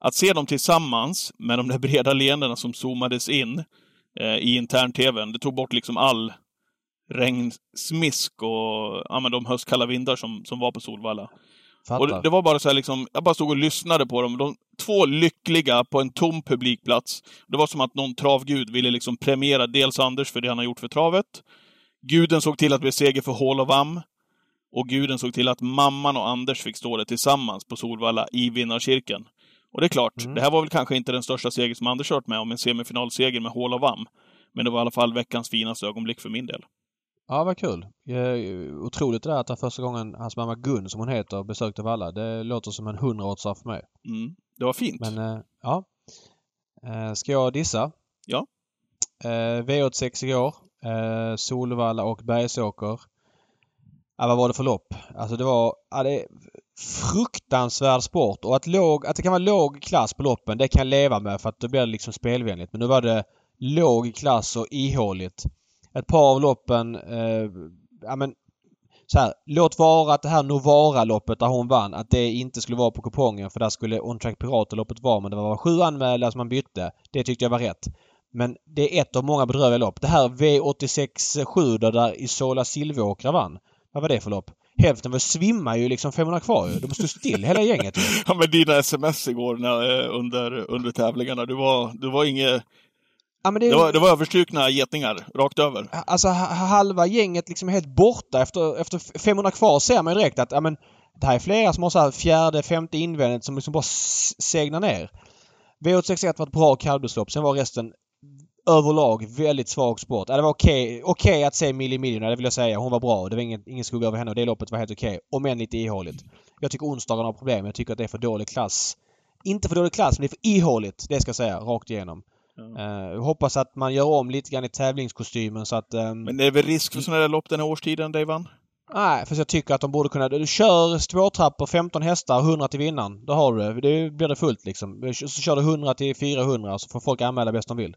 Att se dem tillsammans med de där breda leendena som zoomades in eh, i intern-tvn, det tog bort liksom all regnsmisk och ja, men de höstkalla vindar som, som var på Solvalla. Och det, det, var bara så här liksom, jag bara stod och lyssnade på dem. De, två lyckliga på en tom publikplats. Det var som att någon travgud ville liksom premiera dels Anders för det han har gjort för travet. Guden såg till att det blev seger för Hall of Am. Och guden såg till att mamman och Anders fick stå där tillsammans på Solvalla i vinnarkirken. Och det är klart, mm. det här var väl kanske inte den största seger som Anders kört med om, en semifinalseger med Hall of Am. Men det var i alla fall veckans finaste ögonblick för min del. Ja, vad kul. Otroligt det där att första gången hans mamma Gun, som hon heter, besökte Valla. Det låter som en hundraårsdag för mig. Mm. Det var fint. Men, äh, ja. Äh, ska jag dissa? Ja. Äh, V86 igår. Solvalla och Bergsåker. Ja, vad var det för lopp? Alltså det var... Ja, det fruktansvärd sport och att, låg, att det kan vara låg klass på loppen det kan jag leva med för att då blir det liksom spelvänligt. Men nu var det låg klass och ihåligt. Ett par av loppen, eh, ja men så här, låt vara att det här Novara-loppet där hon vann, att det inte skulle vara på kupongen för där skulle On Track Pirater-loppet vara men det var sju anmälda som man bytte. Det tyckte jag var rätt. Men det är ett av många bedrövliga lopp. Det här V86 7 där Isola Silvåkra vann. Vad var det för lopp? Hälften var svimmar ju liksom 500 kvar ju. De stod still hela gänget ju. Ja men dina sms igår när, eh, under, under tävlingarna. Du var, du var inget... Ja, det... Det, var, det var överstrukna getingar, rakt över. Alltså halva gänget liksom är helt borta. Efter, efter 500 kvar ser man ju direkt att ja, men, det här är flera som har så här fjärde, femte invändigt som liksom bara segnar ner. V861 var ett bra kallblodslopp. Sen var resten överlag väldigt svag sport. det var okej okay, okay att se Millie Miljoner, det vill jag säga. Hon var bra. Det var ingen, ingen skugga över henne och det loppet var helt okej. Okay. Om än lite ihåligt. Jag tycker onsdagen har problem. Jag tycker att det är för dålig klass. Inte för dålig klass, men det är för ihåligt. Det ska jag säga, rakt igenom. Ja. Uh, hoppas att man gör om lite grann i tävlingskostymen så att... Um, men det är väl risk för sådana där lopp den här årstiden, Davan? Nej, för jag tycker att de borde kunna... Du kör spårtrappor, 15 hästar, 100 till vinnaren. Då har du det. Det blir det fullt liksom. Så kör du 100 till 400 så får folk anmäla bäst de vill.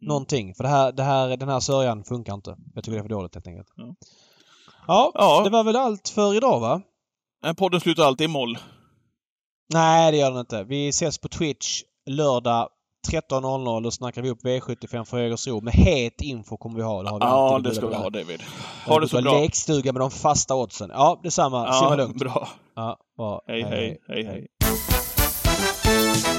Mm. Någonting. För det här, det här, den här sörjan funkar inte. Jag tycker det är för dåligt helt enkelt. Ja. Ja, ja. det var väl allt för idag va? En podden slutar alltid i moll. Nej, det gör den inte. Vi ses på Twitch lördag 13.00 och snackar vi upp V75 för Jägersro. Med het info kommer vi ha. Det har vi ja, det ska vi ha David. Ha det så bra. Lekstuga med de fasta oddsen. Ja, detsamma. Ja, Simma lugnt. Bra. Ja, bra. hej, hej. hej, hej. hej.